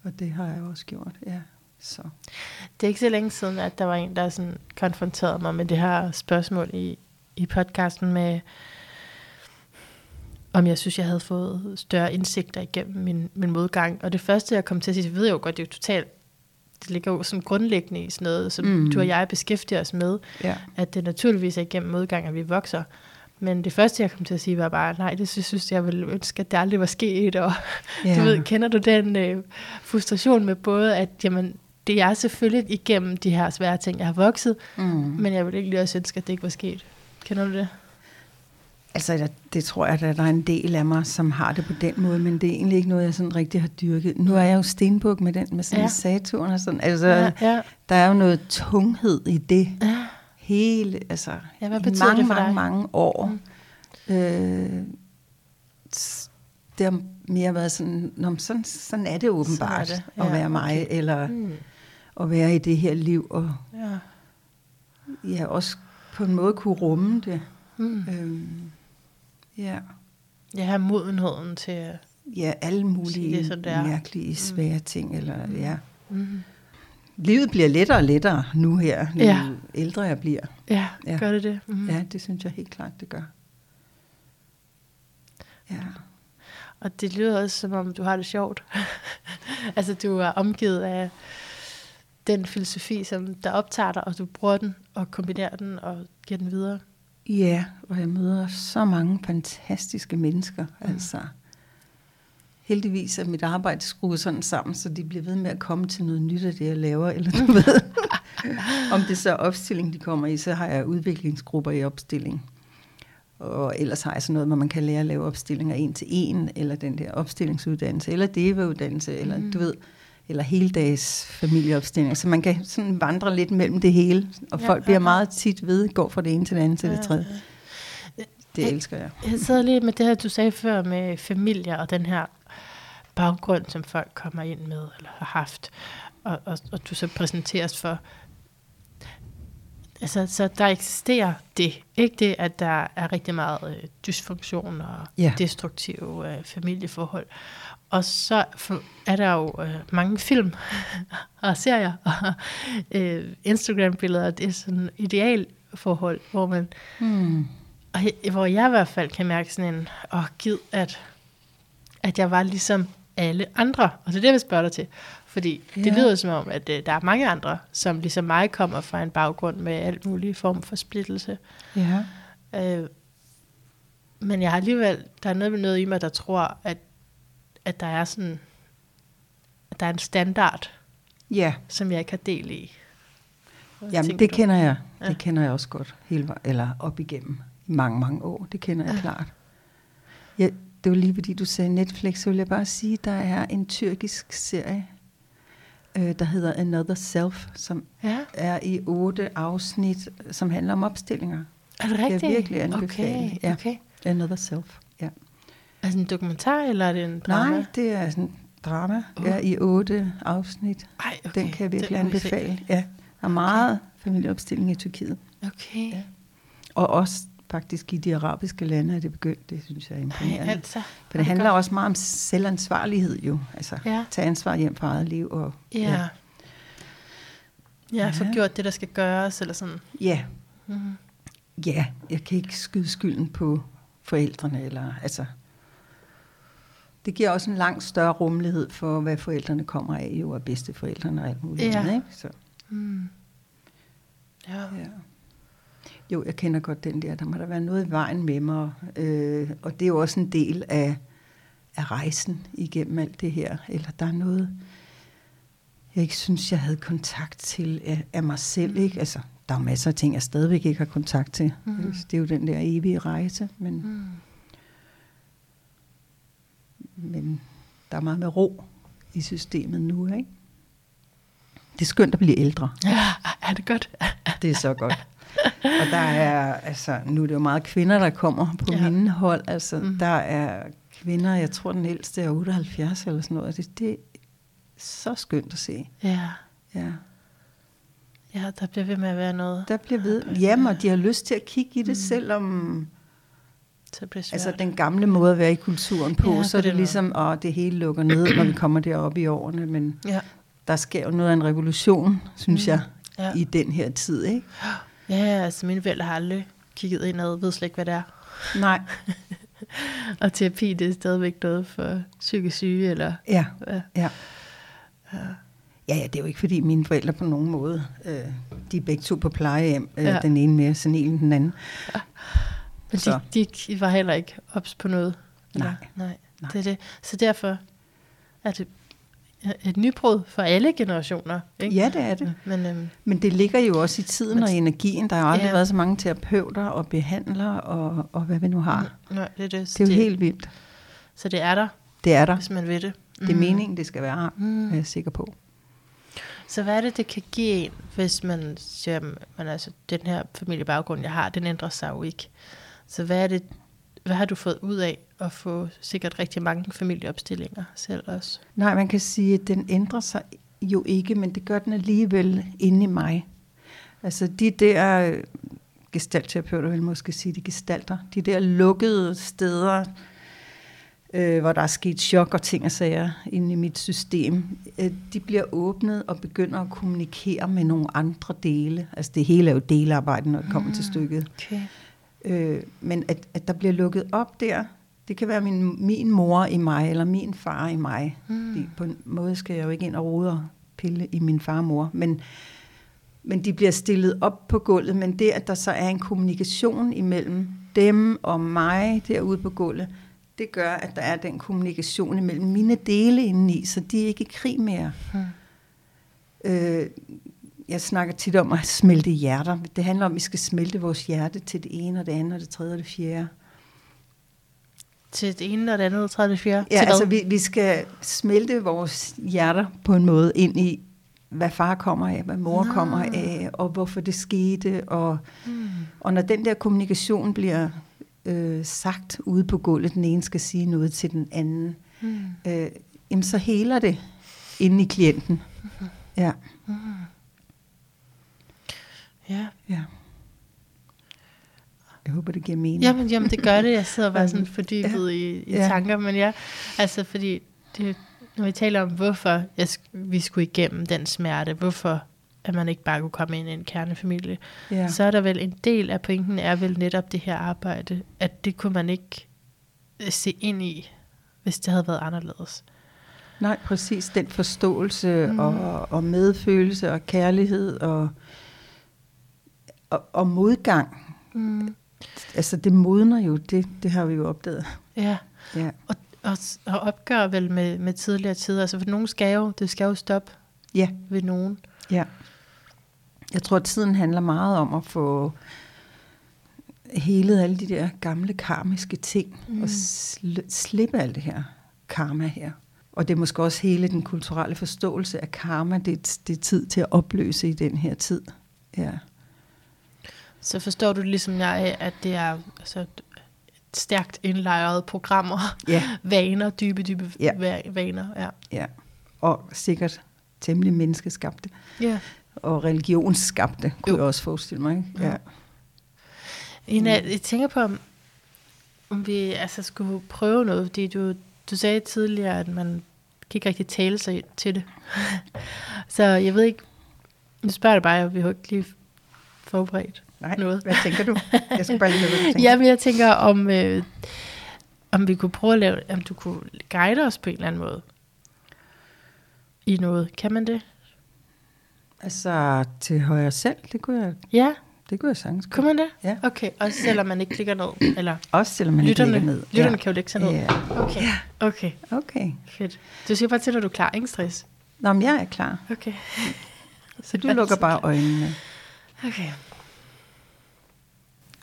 Og det har jeg også gjort, ja. Så. Det er ikke så længe siden, at der var en, der sådan konfronterede mig med det her spørgsmål i, i podcasten med, om jeg synes, jeg havde fået større indsigter igennem min, min modgang. Og det første, jeg kom til at sige, det ved jeg jo godt, det er jo totalt, det ligger jo sådan grundlæggende i sådan noget, som Mm. du og jeg beskæftiger os med, Ja. at det naturligvis er igennem modgang, at vi vokser. Men det første, jeg kom til at sige, var bare, nej, det synes, synes jeg ville ønske, at det aldrig var sket. Og Ja. du ved, kender du den øh, frustration med både, at jamen, det er selvfølgelig igennem de her svære ting, jeg har vokset, Mm. men jeg ville ikke lige også ønske, at det ikke var sket. Kender du det? Altså, der- det tror jeg, at der er en del af mig, som har det på den måde, men det er egentlig ikke noget, jeg sådan rigtig har dyrket. Nu er jeg jo stenbuk med den, med sådan Ja. Saturn og sådan. Altså, Ja, ja. der er jo noget tunghed i det. ja. Hele, altså, Ja, hvad betyder mange, det for mange, dig? mange år. Mm. Øh, det har mere været sådan, Nå, sådan, sådan er det åbenbart, det, at ja, være mig, okay. eller Mm. at være i det her liv, og ja. ja, også på en måde kunne rumme det. Mm. Øhm, ja. Jeg har modenheden til at... ja, alle mulige det, som det er. mærkelige, svære ting. Eller, ja. Mm. Livet bliver lettere og lettere nu her, nu Ja. ældre jeg bliver. Ja, Ja. gør det det? Mm. Ja, det synes jeg helt klart, det gør. Ja. Og det lyder også, som om du har det sjovt. altså, du er omgivet af den filosofi, som der optager dig, og du bruger den og kombinerer den og giver den videre. Ja, og jeg møder så mange fantastiske mennesker. Mm. Altså, heldigvis er mit arbejde skruet sådan sammen, så de bliver ved med at komme til noget nyt af det, jeg laver. Eller du ved, om det så er opstilling, de kommer i, så har jeg udviklingsgrupper i opstilling. Og ellers har jeg sådan noget, hvor man kan lære at lave opstillinger en til en, eller den der opstillingsuddannelse, eller DEVA-uddannelse, eller Mm. du ved, eller heldags familieopstilling. Så man kan sådan vandre lidt mellem det hele, og Ja, folk ja, bliver meget tit ved, går fra det ene til det andet til det tredje. Det Jeg- elsker jeg. Jeg sidder lige med det her, du sagde før med familier og den her baggrund, som folk kommer ind med eller har haft, og, og, og du så præsenteres for. Altså, så der eksisterer det. Ikke det, at der er rigtig meget øh, dysfunktion og Ja. destruktive øh, familieforhold. Og så er der jo øh, mange film og serier og øh, Instagram-billeder. Det er sådan et idealforhold, hvor man Hmm. og hvor jeg i hvert fald kan mærke sådan en, åh gid, at, at jeg var ligesom alle andre. Og det er det, jeg vil spørge dig til. Fordi ja. det lyder som om, at øh, der er mange andre, som ligesom mig kommer fra en baggrund med alt mulig form for splittelse. Ja. Øh, men jeg har alligevel, der er noget, noget i mig, der tror, at, at der er sådan, at der er en standard, Ja, som jeg ikke har del i. Hvad Jamen, det du? kender jeg. Ja. Det kender jeg også godt. Hele, eller op igennem mange, mange år. Det kender jeg Ja. klart. Ja, det var lige fordi du sagde Netflix, så vil jeg bare sige, der er en tyrkisk serie, øh, der hedder Another Self, som Ja, er i otte afsnit, som handler om opstillinger. er det Kan jeg rigtigt? virkelig anbefale. Okay, Ja. okay. Another Self, ja. Er det en dokumentar, eller er det en drama? Nej, det er sådan drama uh. ja, i otte afsnit. Ej, okay. Den kan jeg virkelig Den vi anbefale. Ja, der er meget familieopstilling i Tyrkiet. Okay. Ja. Og også faktisk i de arabiske lande er det begyndt. Det synes jeg er imponerende. altså. For det handler også meget om selvansvarlighed jo. Altså Ja. tage ansvar hjem for eget liv. Og, Ja. Ja, ja få Ja. gjort det, der skal gøres, eller sådan. ja. Mm. Ja, jeg kan ikke skyde skylden på forældrene. Eller, altså, det giver også en langt større rummelighed for, hvad forældrene kommer af, jo, og bedsteforældrene og alt muligt Ja. andet. Ikke? Så, Mm. Ja. ja. Jo, jeg kender godt den der. Der må der være noget i vejen med mig. Øh, og det er jo også en del af, af rejsen igennem alt det her. Eller der er noget, jeg ikke synes, jeg havde kontakt til af, af mig selv. Ikke? Altså, der er masser af ting, jeg stadigvæk ikke har kontakt til. Mm. Det er jo den der evige rejse. Men, Mm. men der er meget med ro i systemet nu. Ikke? Det er skønt at blive ældre. Ja, er det godt? Det er så godt. Og der er, altså, nu er det jo meget kvinder, der kommer på Ja. mine hold. Altså, mm. der er kvinder, jeg tror den ældste er 78 eller sådan noget. Det, det er så skønt at se. Ja. Ja. Ja, der bliver ved med at være noget. Der bliver ved, jamen, og de har lyst til at kigge i det, mm. selvom Så det bliver svært. altså, den gamle måde at være i kulturen på, Ja, så er det den ligesom, at det hele lukker ned, når vi kommer derop i årene. Men Ja. der sker jo noget af en revolution, synes Mm. jeg, Ja. i den her tid. Ikke? Ja, altså mine forældre har aldrig kigget indad, ved slet ikke, hvad det er. Nej, Og terapi, det er stadigvæk noget for psykisk syge, eller... ja. Ja. Ja. Ja, ja, det er jo ikke fordi mine forældre på nogen måde, øh, de er begge to på plejehjem, øh, Ja. ja. den ene mere senil end den anden. Men Så. de, de var heller ikke ops på noget. eller? Nej. Nej. Nej. Det er det. Så derfor er det et nybrud for alle generationer. Ikke? Ja, det er det. Men øhm, Men det ligger jo også i tiden Men- og energien. Der har jo aldrig Ja. været så mange terapeuter og behandlere og, og hvad vi nu har. nej, det er det. Det er jo helt vildt. Så det er der, Det er der. hvis man vil det. Det er meningen, det skal være, Mm. er jeg sikker på. Så hvad er det, det kan give en, hvis man siger, men altså, den her familiebaggrund, jeg har, den ændrer sig jo ikke. Så hvad er det, hvad har du fået ud af at få sikkert rigtig mange familieopstillinger selv også? Nej, man kan sige, at den ændrer sig jo ikke, men det gør den alligevel inde i mig. Altså de der øh, gestaltterapeuter vil måske sige, de gestalter, de der lukkede steder, øh, hvor der er sket chok og ting og sager inde i mit system, øh, de bliver åbnet og begynder at kommunikere med nogle andre dele. Altså det hele er jo delearbejde, når det kommer mm. til stykket. Okay. Øh, men at, at der bliver lukket op der, det kan være min, min mor i mig, eller min far i mig. Mm. På en måde skal jeg jo ikke ind og rode og pille i min far og mor. Men, men de bliver stillet op på gulvet, men det, at der så er en kommunikation imellem dem og mig derude på gulvet, det gør, at der er den kommunikation imellem mine dele indeni, så de er ikke i krig mere. Mm. Øh, jeg snakker tit om at smelte hjerter. Det handler om, at vi skal smelte vores hjerte til det ene og det andet og det tredje og det fjerde. Til det ene og det andet, tredje fjerde? Ja, til altså vi, vi skal smelte vores hjerter på en måde ind i, hvad far kommer af, hvad mor Nå. Nå. kommer af, og hvorfor det skete. Og, Mm. og når den der kommunikation bliver øh, sagt ude på gulvet, den ene skal sige noget til den anden, Mm. øh, jamen så heler det inde i klienten. Ja, Mm. Ja. ja. Jeg håber, det giver mening. Jamen, jamen, det gør det. Jeg sidder bare sådan fordybet i, i Ja. tanker. Men ja, altså fordi, det, når vi taler om, hvorfor jeg, vi skulle igennem den smerte, hvorfor at man ikke bare kunne komme ind i en kernefamilie, ja. ja. så er der vel en del af pointen, er vel netop det her arbejde, at det kunne man ikke øh, se ind i, hvis det havde været anderledes. Nej, præcis. Den forståelse mm. og, og medfølelse og kærlighed og, og, og modgang. Mm. Altså det modner jo, det, det har vi jo opdaget. Ja, Ja. og, og, og opgør vel med, med tidligere tider. Altså for nogen skal jo, det skal jo stoppe ja, ved nogen. ja. Jeg tror, at tiden handler meget om at få helet alle de der gamle karmiske ting Mm. mm. og sl- slippe alt det her karma her. Og det er måske også hele den kulturelle forståelse af karma, det, det er tid til at opløse i den her tid. Ja. Så forstår du ligesom jeg, at det er, altså, stærkt indlejrede programmer, Ja. vaner, dybe, dybe Ja. va- vaner. Ja. Ja. Og sikkert temmelig menneskeskabte. ja. Og religionsskabte, kunne Jo. jeg også forestille mig. Ikke? Ja. Ina, jeg tænker på, om, om vi altså skulle prøve noget, fordi du, du sagde tidligere, at man kan ikke rigtig tale sig til det. Så jeg ved ikke, nu spørger jeg bare, vi har ikke lige forberedt Nej, noget. hvad tænker du? Jeg skal bare lige høre, hvad du tænker. Jamen, jeg tænker, om, øh, om vi kunne prøve at lave, om du kunne guide os på en eller anden måde. I noget. Kan man det? Altså, til højre selv, det kunne jeg, Ja, det kunne jeg sagtens kunne man det? Ja. Okay, også selvom man ikke klikker ned, eller Også selvom man lytterne, ikke ligger ned. lytterne kan jo lægge sig ned. Ja. Okay, okay, Okay. fedt. Du siger bare til, at du er klar, ingen stress. Nå, men jeg er klar. Okay. Så du lukker bare øjnene Okay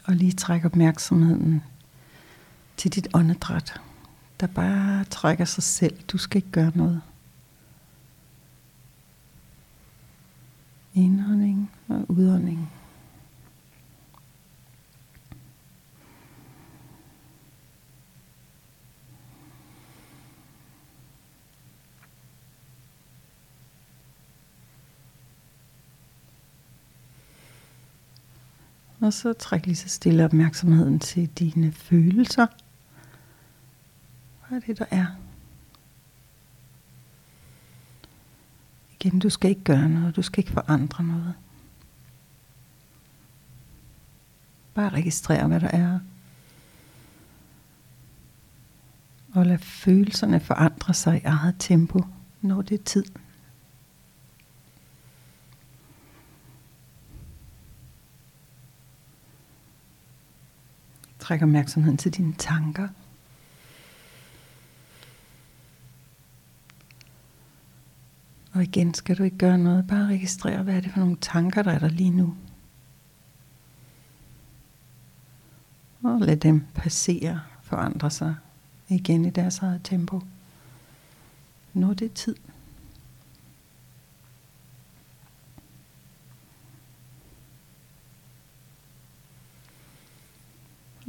og lige træk opmærksomheden til dit åndedræt, der bare trækker sig selv. Du skal ikke gøre noget. Indånding og udånding. Og så træk lige så stille opmærksomheden til dine følelser. Hvad er det, der er? Igen, du skal ikke gøre noget. Du skal ikke forandre noget. Bare registrere, hvad der er. Og lad følelserne forandre sig i eget tempo, når det er tid. Træk opmærksomheden til dine tanker. Og igen skal du ikke gøre noget, bare registrere, hvad er det for nogle tanker, der er der lige nu. Og lad dem passere, forandre sig igen i deres eget tempo. Når det er tid.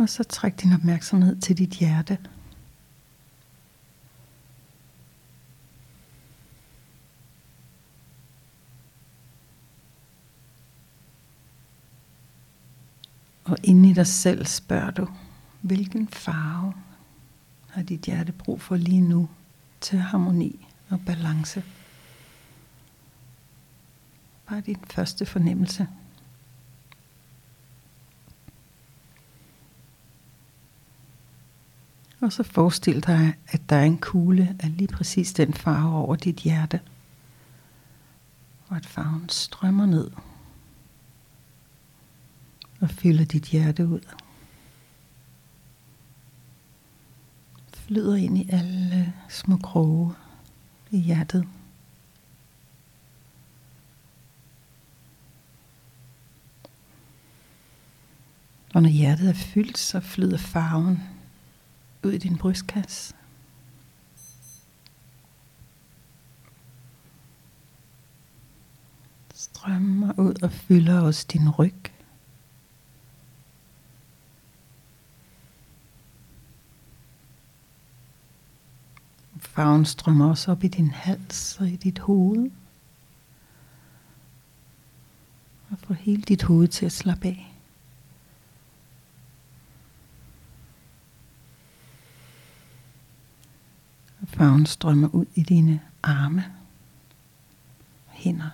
Og så træk din opmærksomhed til dit hjerte. Og inde i dig selv spørger du, hvilken farve har dit hjerte brug for lige nu til harmoni og balance? Bare din første fornemmelse. Og så forestil dig, at der er en kugle af lige præcis den farve over dit hjerte. Og at farven strømmer ned og fylder dit hjerte ud. Flyder ind i alle små kroge i hjertet. Og når hjertet er fyldt, så flyder farven ud i din brystkasse. Strømmer ud og fylder også din ryg. Farven strømmer også op i din hals og i dit hoved. Og får hele dit hoved til at slappe af. Og farven strømmer ud i dine arme og hænder.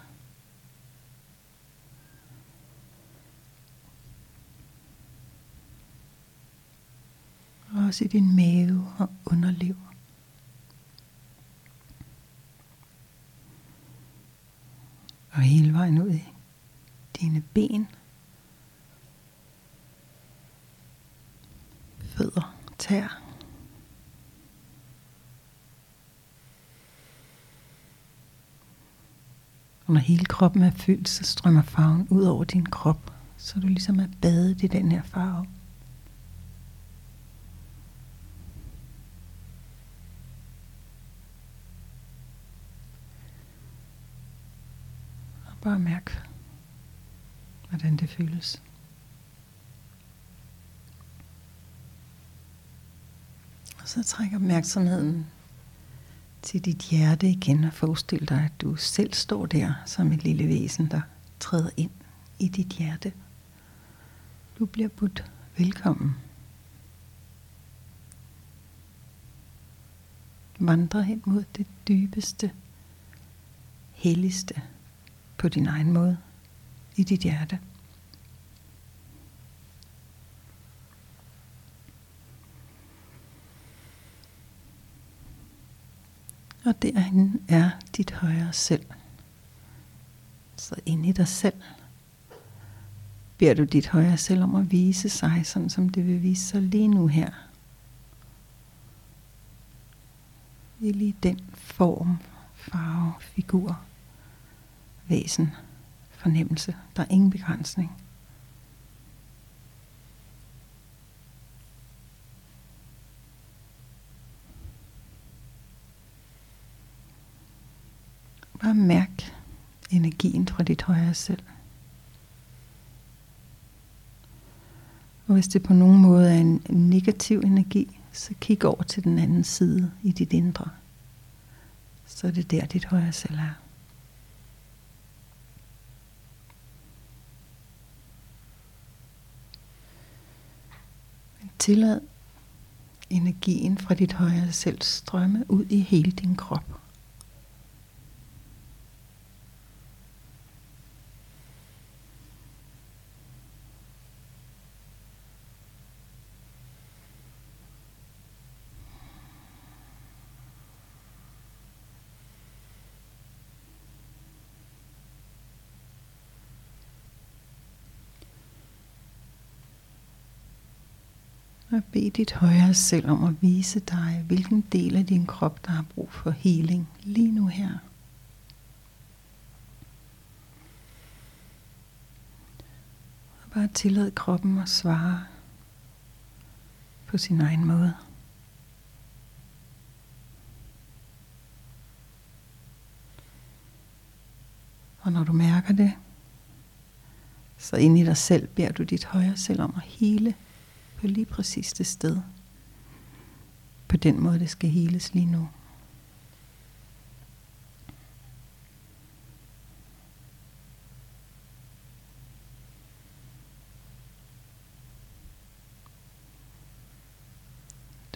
Også i din mave og underliv. Og hele vejen ud i dine ben. Fødder, tær. Og når hele kroppen er fyldt, så strømmer farven ud over din krop, så du ligesom er badet i den her farve. Og bare mærk, hvordan det føles. Så træk opmærksomheden til dit hjerte igen og forestil dig, at du selv står der som et lille væsen, der træder ind i dit hjerte. Du bliver budt velkommen. Vandre hen mod det dybeste, helligste på din egen måde i dit hjerte. Og derinde er dit højere selv. Så ind i dig selv beder du dit højere selv om at vise sig, sådan som det vil vise sig lige nu her. I lige den form, farve, figur, væsen, fornemmelse. Der er ingen begrænsning. Mærk energien fra dit højere selv. Og hvis det på nogen måde er en negativ energi, så kig over til den anden side i dit indre. Så er det der, dit højere selv er. Tillad energien fra dit højere selv strømme ud i hele din krop. Og bed dit højere selv om at vise dig, hvilken del af din krop, der har brug for healing lige nu her. Og bare tillad kroppen at svare på sin egen måde. Og når du mærker det, så ind i dig selv beder du dit højre selv om at hele på lige præcis det sted. På den måde, det skal heles lige nu.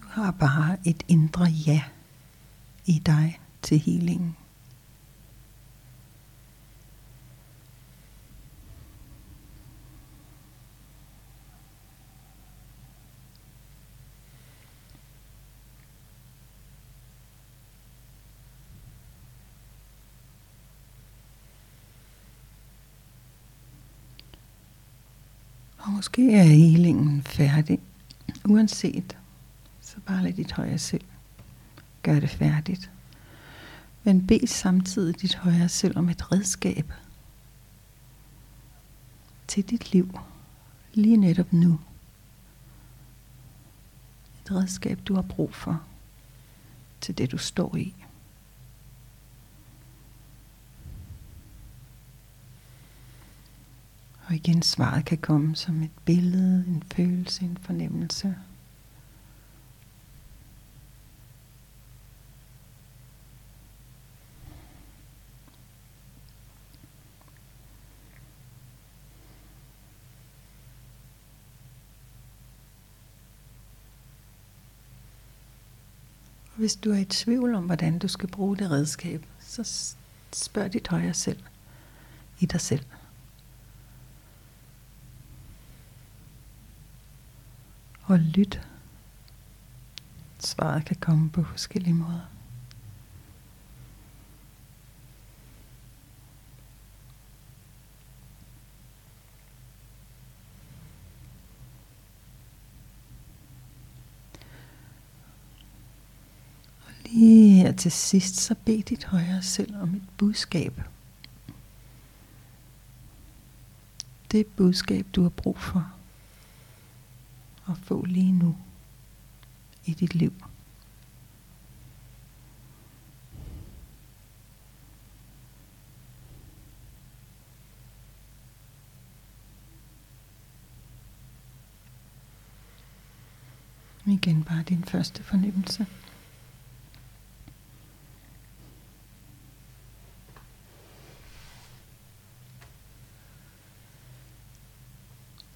Du har bare et indre ja i dig til healingen. Og måske er healingen færdig. Uanset, så bare lad dit højre selv gøre det færdigt. Men bed samtidig dit højre selv om et redskab til dit liv lige netop nu. Et redskab, du har brug for til det, du står i. Og igen, svaret kan komme som et billede, en følelse, en fornemmelse. Hvis du er i tvivl om, hvordan du skal bruge det redskab, så spørg dit højre selv i dig selv. Og lyt. Svaret kan komme på forskellige måder. Og lige her til sidst, så bed dit højre selv om et budskab. Det budskab, du har brug for at få lige nu i dit liv. Igen bare din første fornemmelse.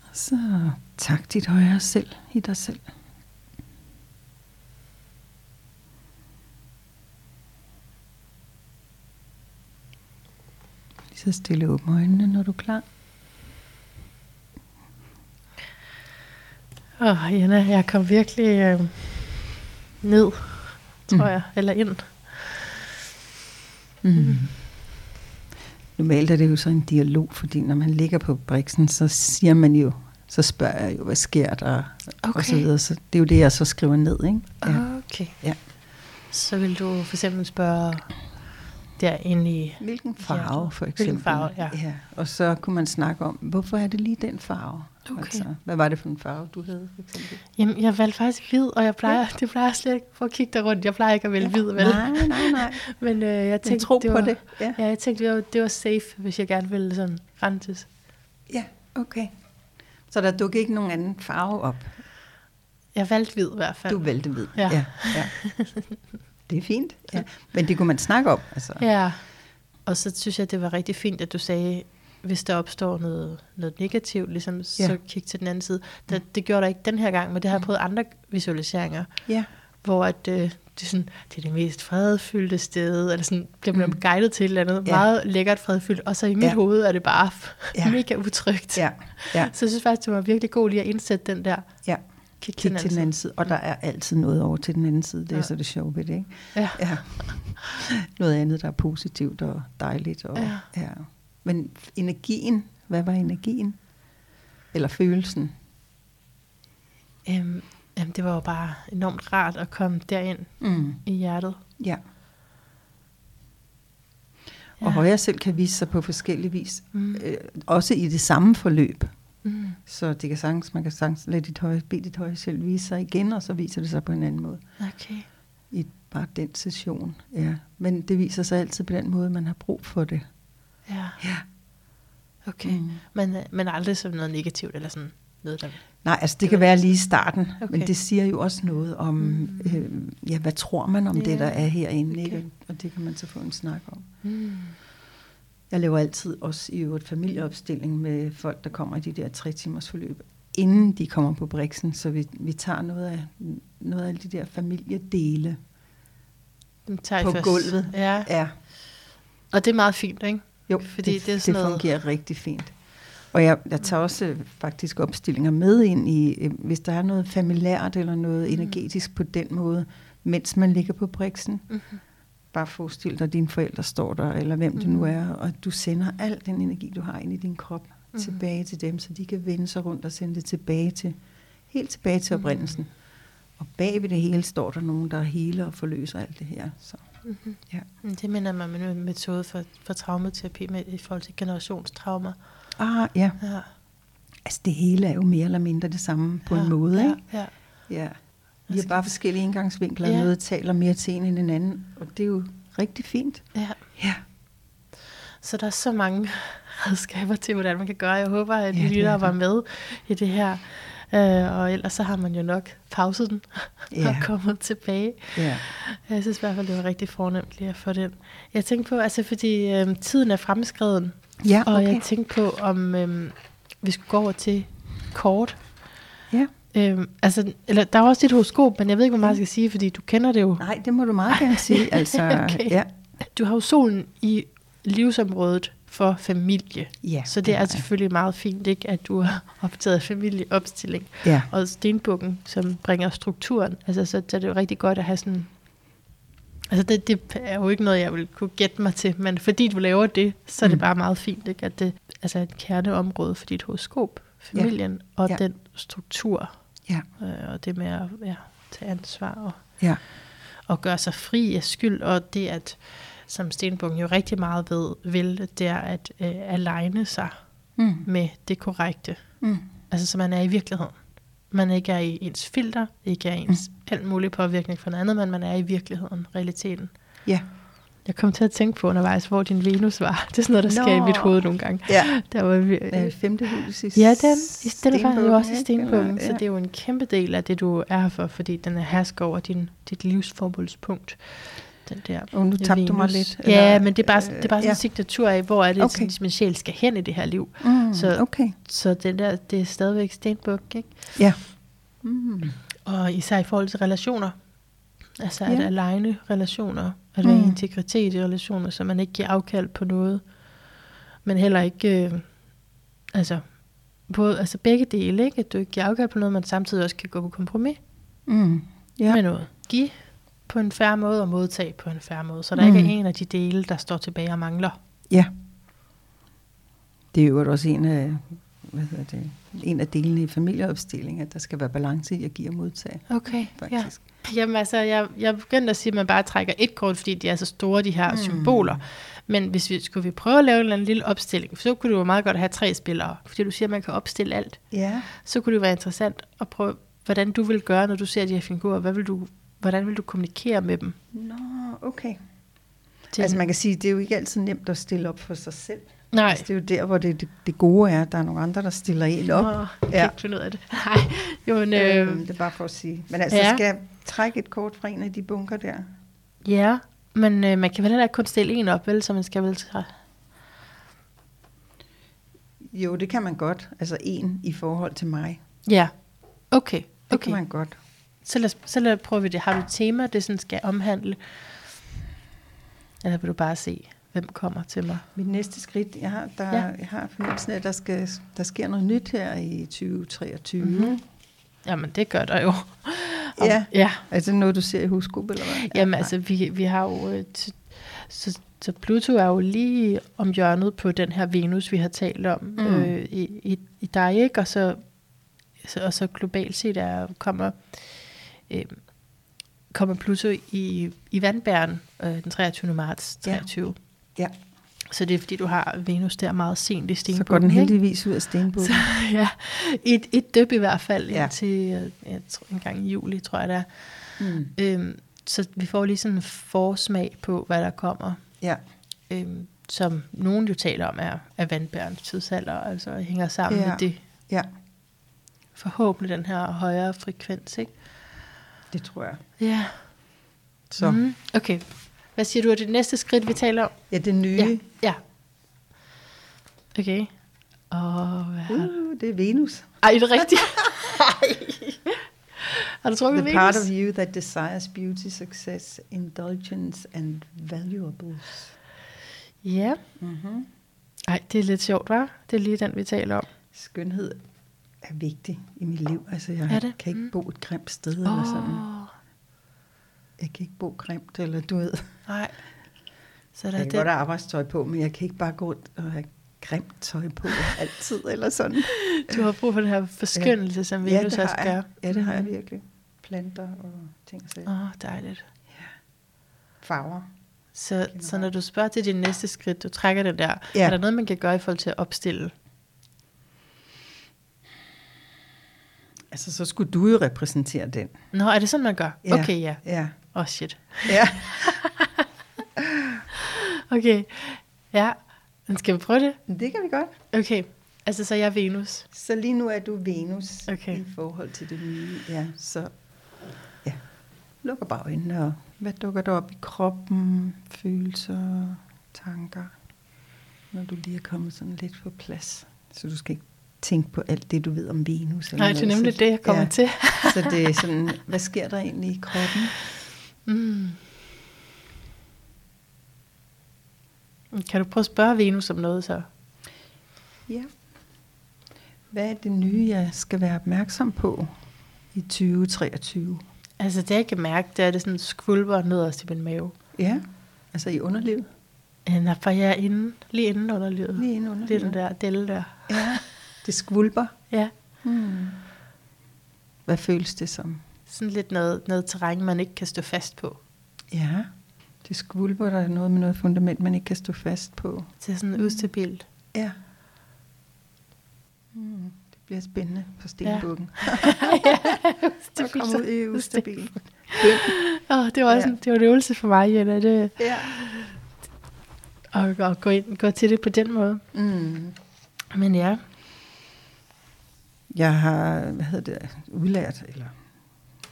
Og tak dit højere selv i dig selv. Lige så stille åbne øjnene, når du er klar. Åh, oh, Jana, jeg kom virkelig øh, ned, tror Mm. jeg, eller ind. Mm. Normalt er det jo så en dialog, fordi når man ligger på briksen, så siger man jo, så spørger jeg jo, hvad sker der, Okay. og så videre. Så det er jo det, jeg så skriver ned, ikke? Ja. Okay. Ja. Så vil du for eksempel spørge derinde i... Hvilken farve, for Hvilken eksempel. farve, ja. ja. Og så kunne man snakke om, hvorfor er det lige den farve? Okay. Altså, hvad var det for en farve, du havde, for eksempel? Jamen, jeg valgte faktisk hvid, og jeg plejer, det plejer jeg slet ikke for at kigge der rundt. Jeg plejer ikke at vælge hvid, vel? Nej, nej, nej. Men øh, jeg tænkte, tro det på var, det. Ja. Ja, jeg tænkte, det var, det var safe, hvis jeg gerne ville sådan renses. ja, okay. Så der dukker ikke nogen anden farve op? Jeg valgte hvid i hvert fald. Du valgte hvid. Ja. ja, ja. Det er fint. Ja. Men det kunne man snakke om. Altså. Ja, og så synes jeg, det var rigtig fint, at du sagde, hvis der opstår noget, noget negativt, ligesom, så Ja. kig til den anden side. Det, det gjorde der ikke den her gang, men det har jeg prøvet andre visualiseringer, Ja. hvor at, øh, det, er sådan, det er det mest fredfyldte sted, eller sådan, bliver man Mm. guidet til et eller andet Ja. meget lækkert fredfyldt, og så i mit Ja. hoved er det bare Ja. mega utrygt. Ja, ja, Så jeg synes faktisk, det var virkelig god lige at indsætte den der, ja. kig, Kig til den anden side. Og der er altid noget over til den anden side. Det er Ja. så det sjove ved det, ikke? Ja. ja. Noget andet, der er positivt og dejligt. Og, Ja. ja. Men energien, hvad var energien? Eller følelsen? Øhm, jamen, det var jo bare enormt rart at komme derind Mm. i hjertet. Ja. Ja. Og højre selv kan vise sig på forskellige vis. Mm. Øh, også i det samme forløb. Mm. Så det kan sagtens, man kan sagtens lade dit højre, bede dit højre selv vise sig igen, og så viser det sig på en anden måde. Okay. I bare den session, ja. Men det viser sig altid på den måde, man har brug for det. Ja, Ja. okay. Mm. Mm. Men, øh, men aldrig som noget negativt, eller sådan noget, der... Nej, altså det, kan være lige i starten, okay. men det siger jo også noget om, Mm. øh, ja, hvad tror man om Ja, det, der er herinde, okay. ikke? Og det kan man så få en snak om. Mm. Jeg laver altid også i øvrigt familieopstilling med folk, der kommer i de der tre timers forløb, inden de kommer på Brixen, så vi, vi tager noget af, noget af de der familiedele Den tager på først. gulvet. Ja, Ja, og det er meget fint, ikke? jo, Fordi det, det er sådan det noget- fungerer rigtig fint. Og jeg, jeg tager også øh, faktisk opstillinger med ind i, øh, hvis der er noget familiært eller noget Mm. energetisk på den måde, mens man ligger på Brixen. Mm-hmm. Bare forestil dig, at dine forældre står der, eller hvem det nu Mhm. er, og du sender al den energi, du har ind i din krop, Mhm. tilbage til dem, så de kan vende sig rundt og sende det tilbage til, helt tilbage til oprindelsen. Og bag ved det hele står der nogen, der heler og forløser alt det her. Så, Mm-hmm. ja. Det minder mig om en metode for, for traumaterapi med, i forhold til generationstraumer. Ah, ja. Ja. Altså det hele er jo mere eller mindre det samme på ja, en måde, ja, ikke? Ja. Ja. Vi Altså, har bare forskellige indgangsvinkler, og Ja. noget taler mere til en end en anden, og det er jo rigtig fint. ja. Ja. Så der er så mange redskaber til, hvordan man kan gøre. Jeg håber, at Ja, de er lyttere var med i det her. Øh, og ellers så har man jo nok pauset den Ja. og kommet tilbage. Ja. Jeg synes i hvert fald, det var rigtig fornemt lige at få den. Jeg tænkte på, altså fordi øh, tiden er fremskreden, Ja, og okay. jeg tænkte på, om øh, vi skulle gå over til kort. Ja. Øh, altså, eller, der er også dit horoskop, men jeg ved ikke, hvor meget jeg skal sige, fordi du kender det jo. Nej, det må du meget gerne sige. Altså, Okay. ja. Du har jo solen i livsområdet for familie. Ja, Så det er har selvfølgelig meget fint, ikke, at du har optaget familieopstilling. Ja. Og stenbukken, som bringer strukturen. Altså, så, så er det jo rigtig godt at have sådan... Altså, det, det er jo ikke noget, jeg vil kunne gætte mig til, men fordi du laver det, så er det Mm. bare meget fint, ikke? At det altså et kerneområde for dit horoskop, familien, og Ja. den struktur, Ja. øh, og det med at ja, tage ansvar og Ja. og gøre sig fri af skyld, og det at, som Stenbukken jo rigtig meget ved, vil, det er at øh, aligne sig Mm. med det korrekte. Mm. Altså, så man er i virkeligheden. Man ikke er i ens filter, ikke er ens mm. Alt muligt påvirkning for noget andet, men man er i virkeligheden, realiteten. Ja. Jeg kom til at tænke på undervejs, hvor din Venus var. Det er sådan noget, der sker i mit hoved nogle gange. Ja. Der var vi, Øh, femte hus i Ja, den, i stedet for jo også i stenbukken, Eller- så det er jo en kæmpe del af det, du er her for, fordi den er hersker over din, dit livsformålspunkt. Den der Og nu tabte du mig Venus. lidt. Ja, eller- men det er bare, det er bare sådan en ja. signatur af, hvor er det, Okay. okay. min sjæl skal hen i det her liv. Mm, Så- okay. Så det, der, det er stadigvæk stenbuk, ikke? Ja. Mm. Og især i forhold til relationer. Altså at Ja. aligne relationer, at være Mm. integritet i relationer, så man ikke giver afkald på noget, men heller ikke, øh, altså, både, altså begge dele, ikke? at du ikke giver afkald på noget, men samtidig også kan gå på kompromis Mm. ja. Med noget. Giv på en færre måde og modtage på en færre måde, så der mm. ikke er en af de dele, der står tilbage og mangler. Ja. Det er jo også en af, hvad hedder det, en af delene i familieopstilling, at der skal være balance i at give og modtage, Okay, faktisk. Jamen altså, jeg, jeg begyndte at sige, at man bare trækker et kort, fordi de er så store, de her Mm. symboler. Men hvis vi skulle vi prøve at lave en eller anden lille opstilling, så kunne det jo meget godt have tre spillere, fordi du siger, at man kan opstille alt. Ja. Så kunne det jo være interessant at prøve, hvordan du vil gøre, når du ser de her figurer. Hvad vil du, hvordan vil du kommunikere med dem? Nå, okay. Til, Altså man kan sige, det er jo ikke altid nemt at stille op for sig selv. Nej. Altså, det er jo der, hvor det, det, det gode er, at der er nogle andre, der stiller en op. Åh, jeg kan Ja. ikke finde ud af det. Nej, jo, men, Øh, øh, det er bare for at sige. Men altså, ja. skal jeg trække et kort fra en af de bunker der? ja, men øh, man kan vel heller ikke kun stille en op, vel, så man skal vel... træ- Jo, det kan man godt. Altså en i forhold til mig. Ja, okay. Det okay. kan man godt. Så lad, så lad os prøve vi det. Har du et tema, det sådan skal omhandle? Eller vil du bare se, hvem kommer til mig? Mit næste skridt, jeg har, der, Ja. jeg har fornemmelsen af, at der, skal, der sker noget nyt her i 2023. Mhm. Mm-hmm. Jamen, det gør der jo. Ja. ja. Er det noget, du ser i husgruppe, eller hvad? Jamen, nej. altså, vi, vi har jo... øh, Så, så Pluto er jo lige om hjørnet på den her Venus, vi har talt om Mm. øh, i, i, i dig, ikke? Og så, så, og så globalt set er, kommer, øh, kommer Pluto i, i vandbæren øh, den 23. marts Ja. 23. Ja. Så det er, fordi du har Venus der meget sent i Så stenbukken. går den heldigvis ud af stenbukken. Så, ja, et, et døb i hvert fald, Ja. ja. indtil øh, jeg tror, en gang i juli, tror jeg det er. Mm. Øhm, så vi får lige sådan en forsmag på, hvad der kommer. Ja. Øhm, som nogen jo taler om, er, er vandbærens tidsalder, altså hænger sammen Ja. med det. ja, Forhåbentlig den her højere frekvens, ikke? det tror jeg. Ja. Så. Mm, okay. Hvad siger du er det næste skridt, vi taler om? Ja, det nye. Ja. ja. Okay. Og hvad har Uh, det er Venus. Ej, er det rigtigt? har du trukket The Venus? part of you that desires beauty, success, indulgence and valuables. Ja. Mm-hmm. Ej, det er lidt sjovt, var? Det er lige den, vi taler om. Skønhed er vigtig i mit liv. Altså, jeg Er det? kan ikke Mm. bo et grimt sted eller sådan. Jeg kan ikke bo grimt, eller du ved. nej. Så der Jeg kan det. godt have arbejdstøj på, men jeg kan ikke bare gå rundt og have grimt tøj på altid, eller sådan. Du har brug for den her forskyndelse, som ja, Venus det også har gør. Ja, det har jeg virkelig. Planter og ting og sager. Åh, oh, dejligt. Farver. Så, så når du spørger til din næste skridt, du trækker den der, Ja. er der noget, man kan gøre i forhold til at opstille? Altså, så skulle du jo repræsentere den. Nå, er det sådan, man gør? Ja. Okay, ja. Ja. Åh, oh, shit. Ja. Okay, ja. Men skal vi prøve det? Det kan vi godt. Okay, altså så er jeg Venus. Så lige nu er du Venus Okay. i forhold til det nye. Ja, så ja. lukker bare øjnene, og hvad dukker der op i kroppen? Følelser, tanker, når du lige er kommet sådan lidt på plads. Så du skal ikke tænke på alt det, du ved om Venus. eller Nej, det er noget. nemlig Så- det, jeg kommer ja. til. Så det er sådan, hvad sker der egentlig i kroppen? Mm. Kan du prøve at spørge Venus om noget så? Ja. Hvad er det nye, jeg skal være opmærksom på i 2023? Altså det jeg kan mærke, det er, det sådan skvulper nederst i min mave. Ja, altså i underlivet. Øh, Nej, for jeg er inde, lige inden under livet. Lige inde under Det er den der delle der. Ja, det skvulper. Ja, Hmm. Hvad føles det som? Sådan lidt noget, noget terræn, man ikke kan stå fast på. Ja, det skvulper, der er noget med noget fundament, man ikke kan stå fast på. Det er sådan ustabilt. Ja. Hmm. Det bliver spændende for stenbukken. ja, Så kommer ud i ustabil. Åh, det var også Ja. en, det var en øvelse for mig, Jenna. Det, Ja. og, og gå, ind, gå til det på den måde. Mm. Men ja, Jeg har, hvad hedder det, udlært, eller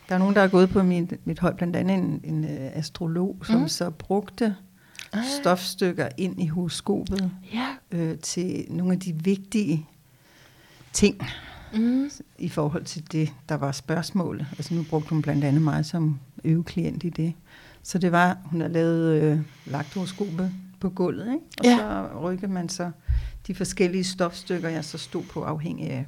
der er nogen, der har gået på mit, mit hold, blandt andet en, en øh, astrolog, som Mm. så brugte Ah. stofstykker ind i horoskopet ja. øh, til nogle af de vigtige ting Mm. i forhold til det, der var spørgsmålet. Altså nu brugte hun blandt andet mig som øveklient i det. Så det var, hun har lavet øh, lagt horoskopet på gulvet, ikke? og Ja. så rykkede man så de forskellige stofstykker, jeg så stod på, afhængig af,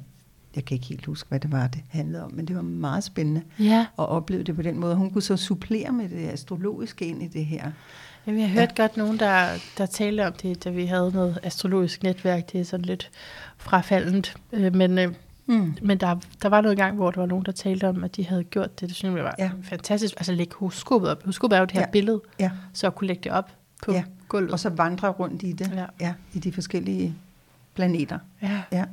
jeg kan ikke helt huske, hvad det var, det handlede om, men det var meget spændende Ja, at opleve det på den måde. Hun kunne så supplere med det astrologiske ind i det her. Jamen, jeg har hørt ja. godt nogen, der, der talte om det, da vi havde noget astrologisk netværk. Det er sådan lidt frafaldent. Øh, men øh, Mm. men der, der var noget gang, hvor der var nogen, der talte om, at de havde gjort det. Det synes jeg var ja. Fantastisk. Altså lægge horoskopet op. Horoskopet er jo det her ja. Billede, Ja, så at kunne lægge det op på. Ja. gulvet. og så vandre rundt i det, Ja. ja, i de forskellige planeter. ja. Ja.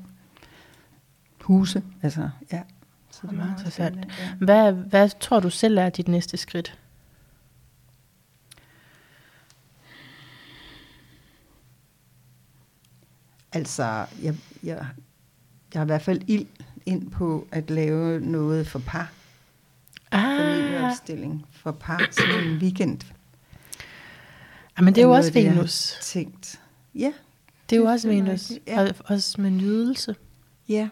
Huse, altså, ja. Så Det er meget interessant. Ja. Hvad, hvad tror du selv er dit næste skridt? Altså, jeg, jeg, jeg har i hvert fald ild ind på at lave noget for par. Ah, Familieopstilling for par. Sådan en weekend. ah men det er jo noget også har Venus. Tænkt. Ja, Det er jo også Venus. ja. Og også med nydelse. ja.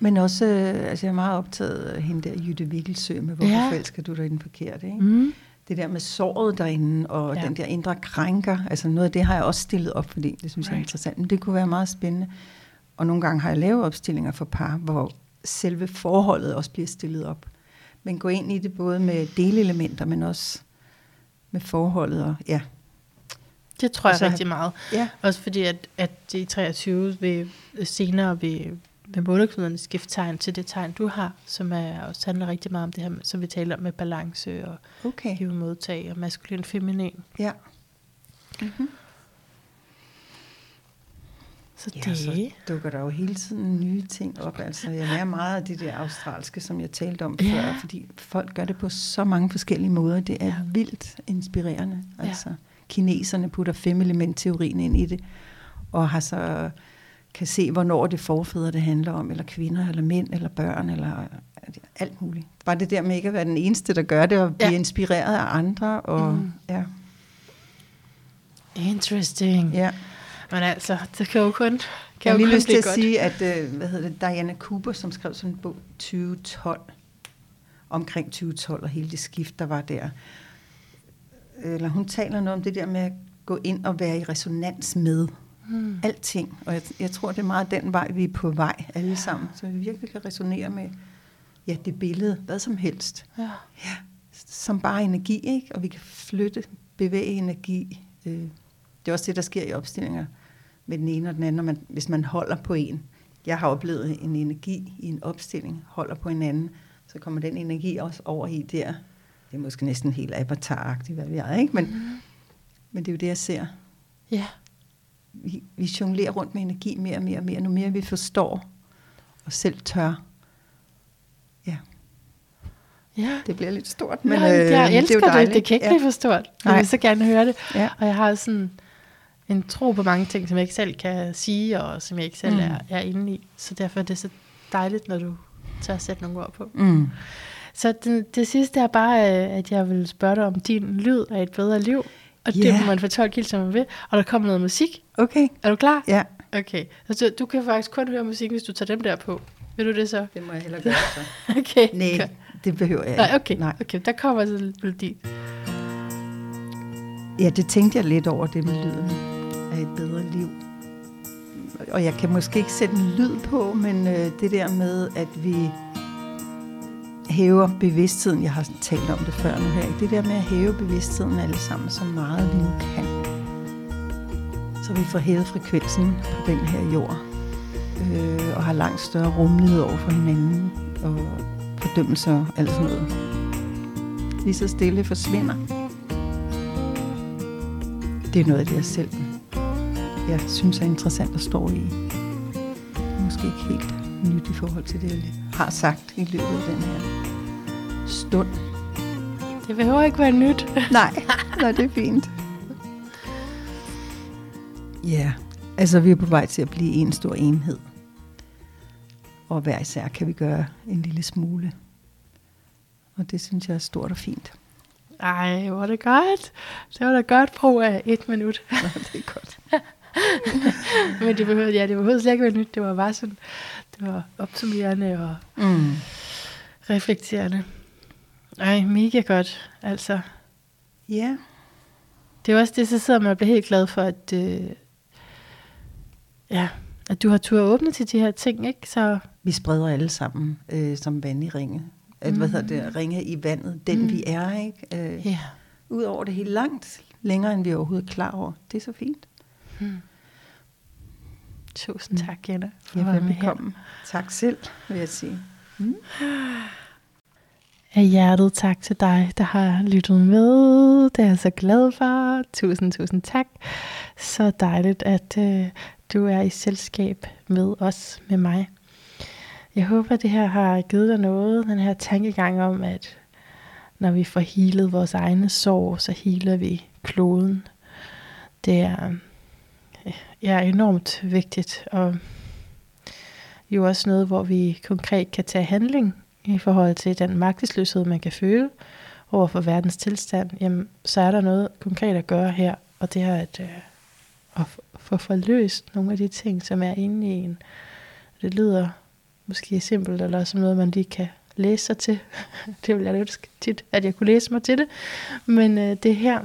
Men også, øh, altså jeg er meget optaget af hende der Jytte Vikkelsø med, hvorfor Ja. forelsker du dig i den forkerte, ikke? Mm. det der med såret derinde, og Ja. den der indre krænker, altså noget af det har jeg også stillet op, fordi det synes right. jeg er interessant. Men det kunne være meget spændende. Og nogle gange har jeg lavet opstillinger for par, hvor selve forholdet også bliver stillet op. Men gå ind i det både med delelementer, men også med forholdet. Og, ja. Det tror jeg så- rigtig meget. Ja. Også fordi, at, at i 23 vil senere vil, vil måleknuderne skifte tegn til det tegn, du har, som er, også handler rigtig meget om det her, som vi taler om med balance og Okay. give modtag og maskulin feminin. Ja. Mm-hmm. Så Ja, det, så dukker der jo hele tiden nye ting op. Altså, jeg lærer meget af det der australske, som jeg talte om Ja. før, fordi folk gør det på så mange forskellige måder. Det er Ja. ja. vildt inspirerende. Ja. Altså, kineserne putter fem element teorien ind i det, og har så kan se, hvornår det forfædre, det handler om, eller kvinder, eller mænd, eller børn, eller alt muligt. Bare det der med ikke at være den eneste, der gør det, og blive Ja. inspireret af andre. Og, Mm. ja. interesting. Ja. Men altså, det kan jo kun, kan Jeg har lige lyst til at godt. sige, at øh, hvad hedder det, Diana Cooper, som skrev sådan en bog 2012, omkring 2012 og hele det skift, der var der. Eller hun taler noget om det der med at gå ind og være i resonans med Mm. alting. Og jeg, jeg tror, det er meget den vej, vi er på vej alle ja. sammen. Så vi virkelig kan resonere med ja, det billede, hvad som helst. Ja. Ja, som bare energi, ikke? Og vi kan flytte, bevæge energi. Øh, Det er også det, der sker i opstillinger med den ene og den anden, når man, hvis man holder på en. Jeg har oplevet en energi i en opstilling, holder på en anden, så kommer den energi også over i der. Det er måske næsten helt avatar hvad vi er, ikke? Men, mm. men det er jo det, jeg ser. Ja. Vi, vi jonglerer rundt med energi mere og mere og mere, nu mere vi forstår og selv tør. Ja, Ja. det bliver lidt stort, Men, Nej, øh, jeg elsker det. Er det, det kan ikke ja. blive for stort. Jeg Nej. vil så gerne høre det. Ja. Og jeg har sådan en tro på mange ting, som jeg ikke selv kan sige, og som jeg ikke selv Mm. er, er inde i. Så derfor er det så dejligt, når du tør at sætte nogle ord på. Mm. Så det, det sidste er bare, øh, at jeg vil spørge dig om din lyd af et bedre liv. Og det Ja. må man fortolke helt som man vil. Og der kommer noget musik. Okay, Er du klar? ja. Okay. Så du kan faktisk kun høre musik, hvis du tager dem der på. Vil du det så? Det må jeg hellere gøre så. Okay. Nej, det behøver jeg Nej, ikke. okay. Nej. okay. Der kommer så lidt melodi. Ja, det tænkte jeg lidt over, det med lyden af et bedre liv. Og jeg kan måske ikke sætte en lyd på, men øh, det der med, at vi hæver bevidstheden, jeg har talt om det før nu her, det der med at hæve bevidstheden alle sammen så meget vi nu kan. Så vi får hævet frekvensen på den her jord, øh, og har langt større rummelighed over for hinanden, og fordømmelser og alt sådan noget. Lige så stille forsvinder. Det er noget af det, jeg selv jeg synes er interessant at stå i. Måske ikke helt nyt i forhold til det, jeg har sagt i løbet af den her stund. Det behøver ikke være nyt. Nej, nej det er fint. Ja, altså vi er på vej til at blive en stor enhed. Og hver især kan vi gøre en lille smule. Og det synes jeg er stort og fint. Ej, hvor er det godt. Det var da godt brug af et minut. Nå, det er godt. Men det behøvede, ja, det behøvede slet ikke være nyt. Det var bare sådan, det var opsummerende og Mm. reflekterende. Ej, mega godt. Altså, Ja, det er også det, så sidder man og bliver helt glad for, at, øh, ja, at du har tur at åbne til de her ting, ikke? Så vi spreder alle sammen øh, som vand i ringe. Mm. Hvad hedder det? Ringe i vandet. Den Mm. mm. vi er, ikke? Øh, ja, Udover det helt langt. Længere end vi overhovedet er klar over. Det er så fint. tusind tak, Jenna, for Ja, at være med her. Tak selv, vil jeg sige. Af hjertet tak til dig, der har lyttet med. Det er jeg så glad for. Tusind, tusind tak. Så dejligt, at øh, du er i selskab med os, med mig. Jeg håber, det her har givet dig noget, den her tankegang om, at når vi får healet vores egne sår, så healer vi kloden. Det er, ja, øh, enormt vigtigt, og jo også noget, hvor vi konkret kan tage handling i forhold til den magtesløshed, man kan føle over for verdens tilstand, jamen, så er der noget konkret at gøre her, og det er at, øh, at få forløst nogle af de ting, som er inde i en. Det lyder måske simpelt, eller som noget, man lige kan læse sig til. det vil jeg ønske tit, at jeg kunne læse mig til det. Men øh, det her,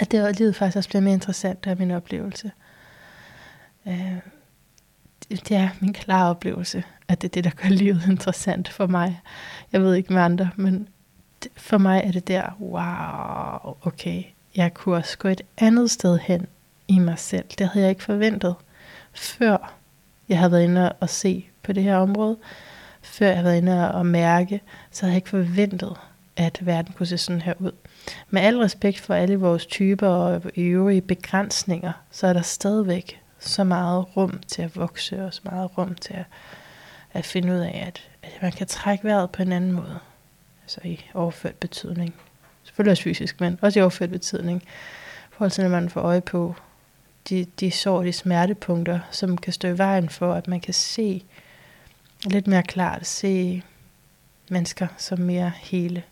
at det, livet faktisk også bliver mere interessant er min oplevelse. Øh, det er min klare oplevelse, at det er det, der gør livet interessant for mig. Jeg ved ikke med andre, men for mig er det der, wow, okay, jeg kunne også gå et andet sted hen i mig selv. Det havde jeg ikke forventet, før jeg havde været inde og se på det her område. Før jeg havde været inde og mærke, så havde jeg ikke forventet, at verden kunne se sådan her ud. Med al respekt for alle vores typer og øvrige begrænsninger, så er der stadigvæk så meget rum til at vokse, og så meget rum til at, at finde ud af, at, at man kan trække vejret på en anden måde. Altså i overført betydning. Selvfølgelig også fysisk, men også i overført betydning. I forhold til, når man får øje på de, de sår, de smertepunkter, som kan stå i vejen for, at man kan se lidt mere klart, se mennesker som mere hele.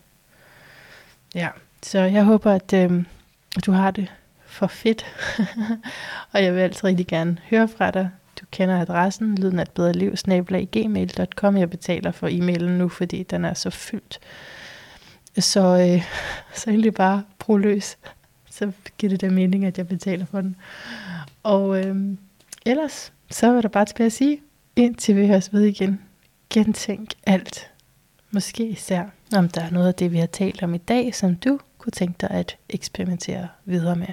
Ja, så jeg håber, at øh, du har det for fedt. og jeg vil altid rigtig gerne høre fra dig. Du kender adressen, lyden af et bedre liv, gmail.com. Jeg betaler for e-mailen nu, fordi den er så fyldt. Så, øh, så egentlig bare brug løs. Så giver det da mening, at jeg betaler for den. Og øh, ellers, så er der bare tilbage at sige, indtil vi høres ved igen. Gentænk alt. Måske især, om der er noget af det, vi har talt om i dag, som du kunne tænke dig at eksperimentere videre med.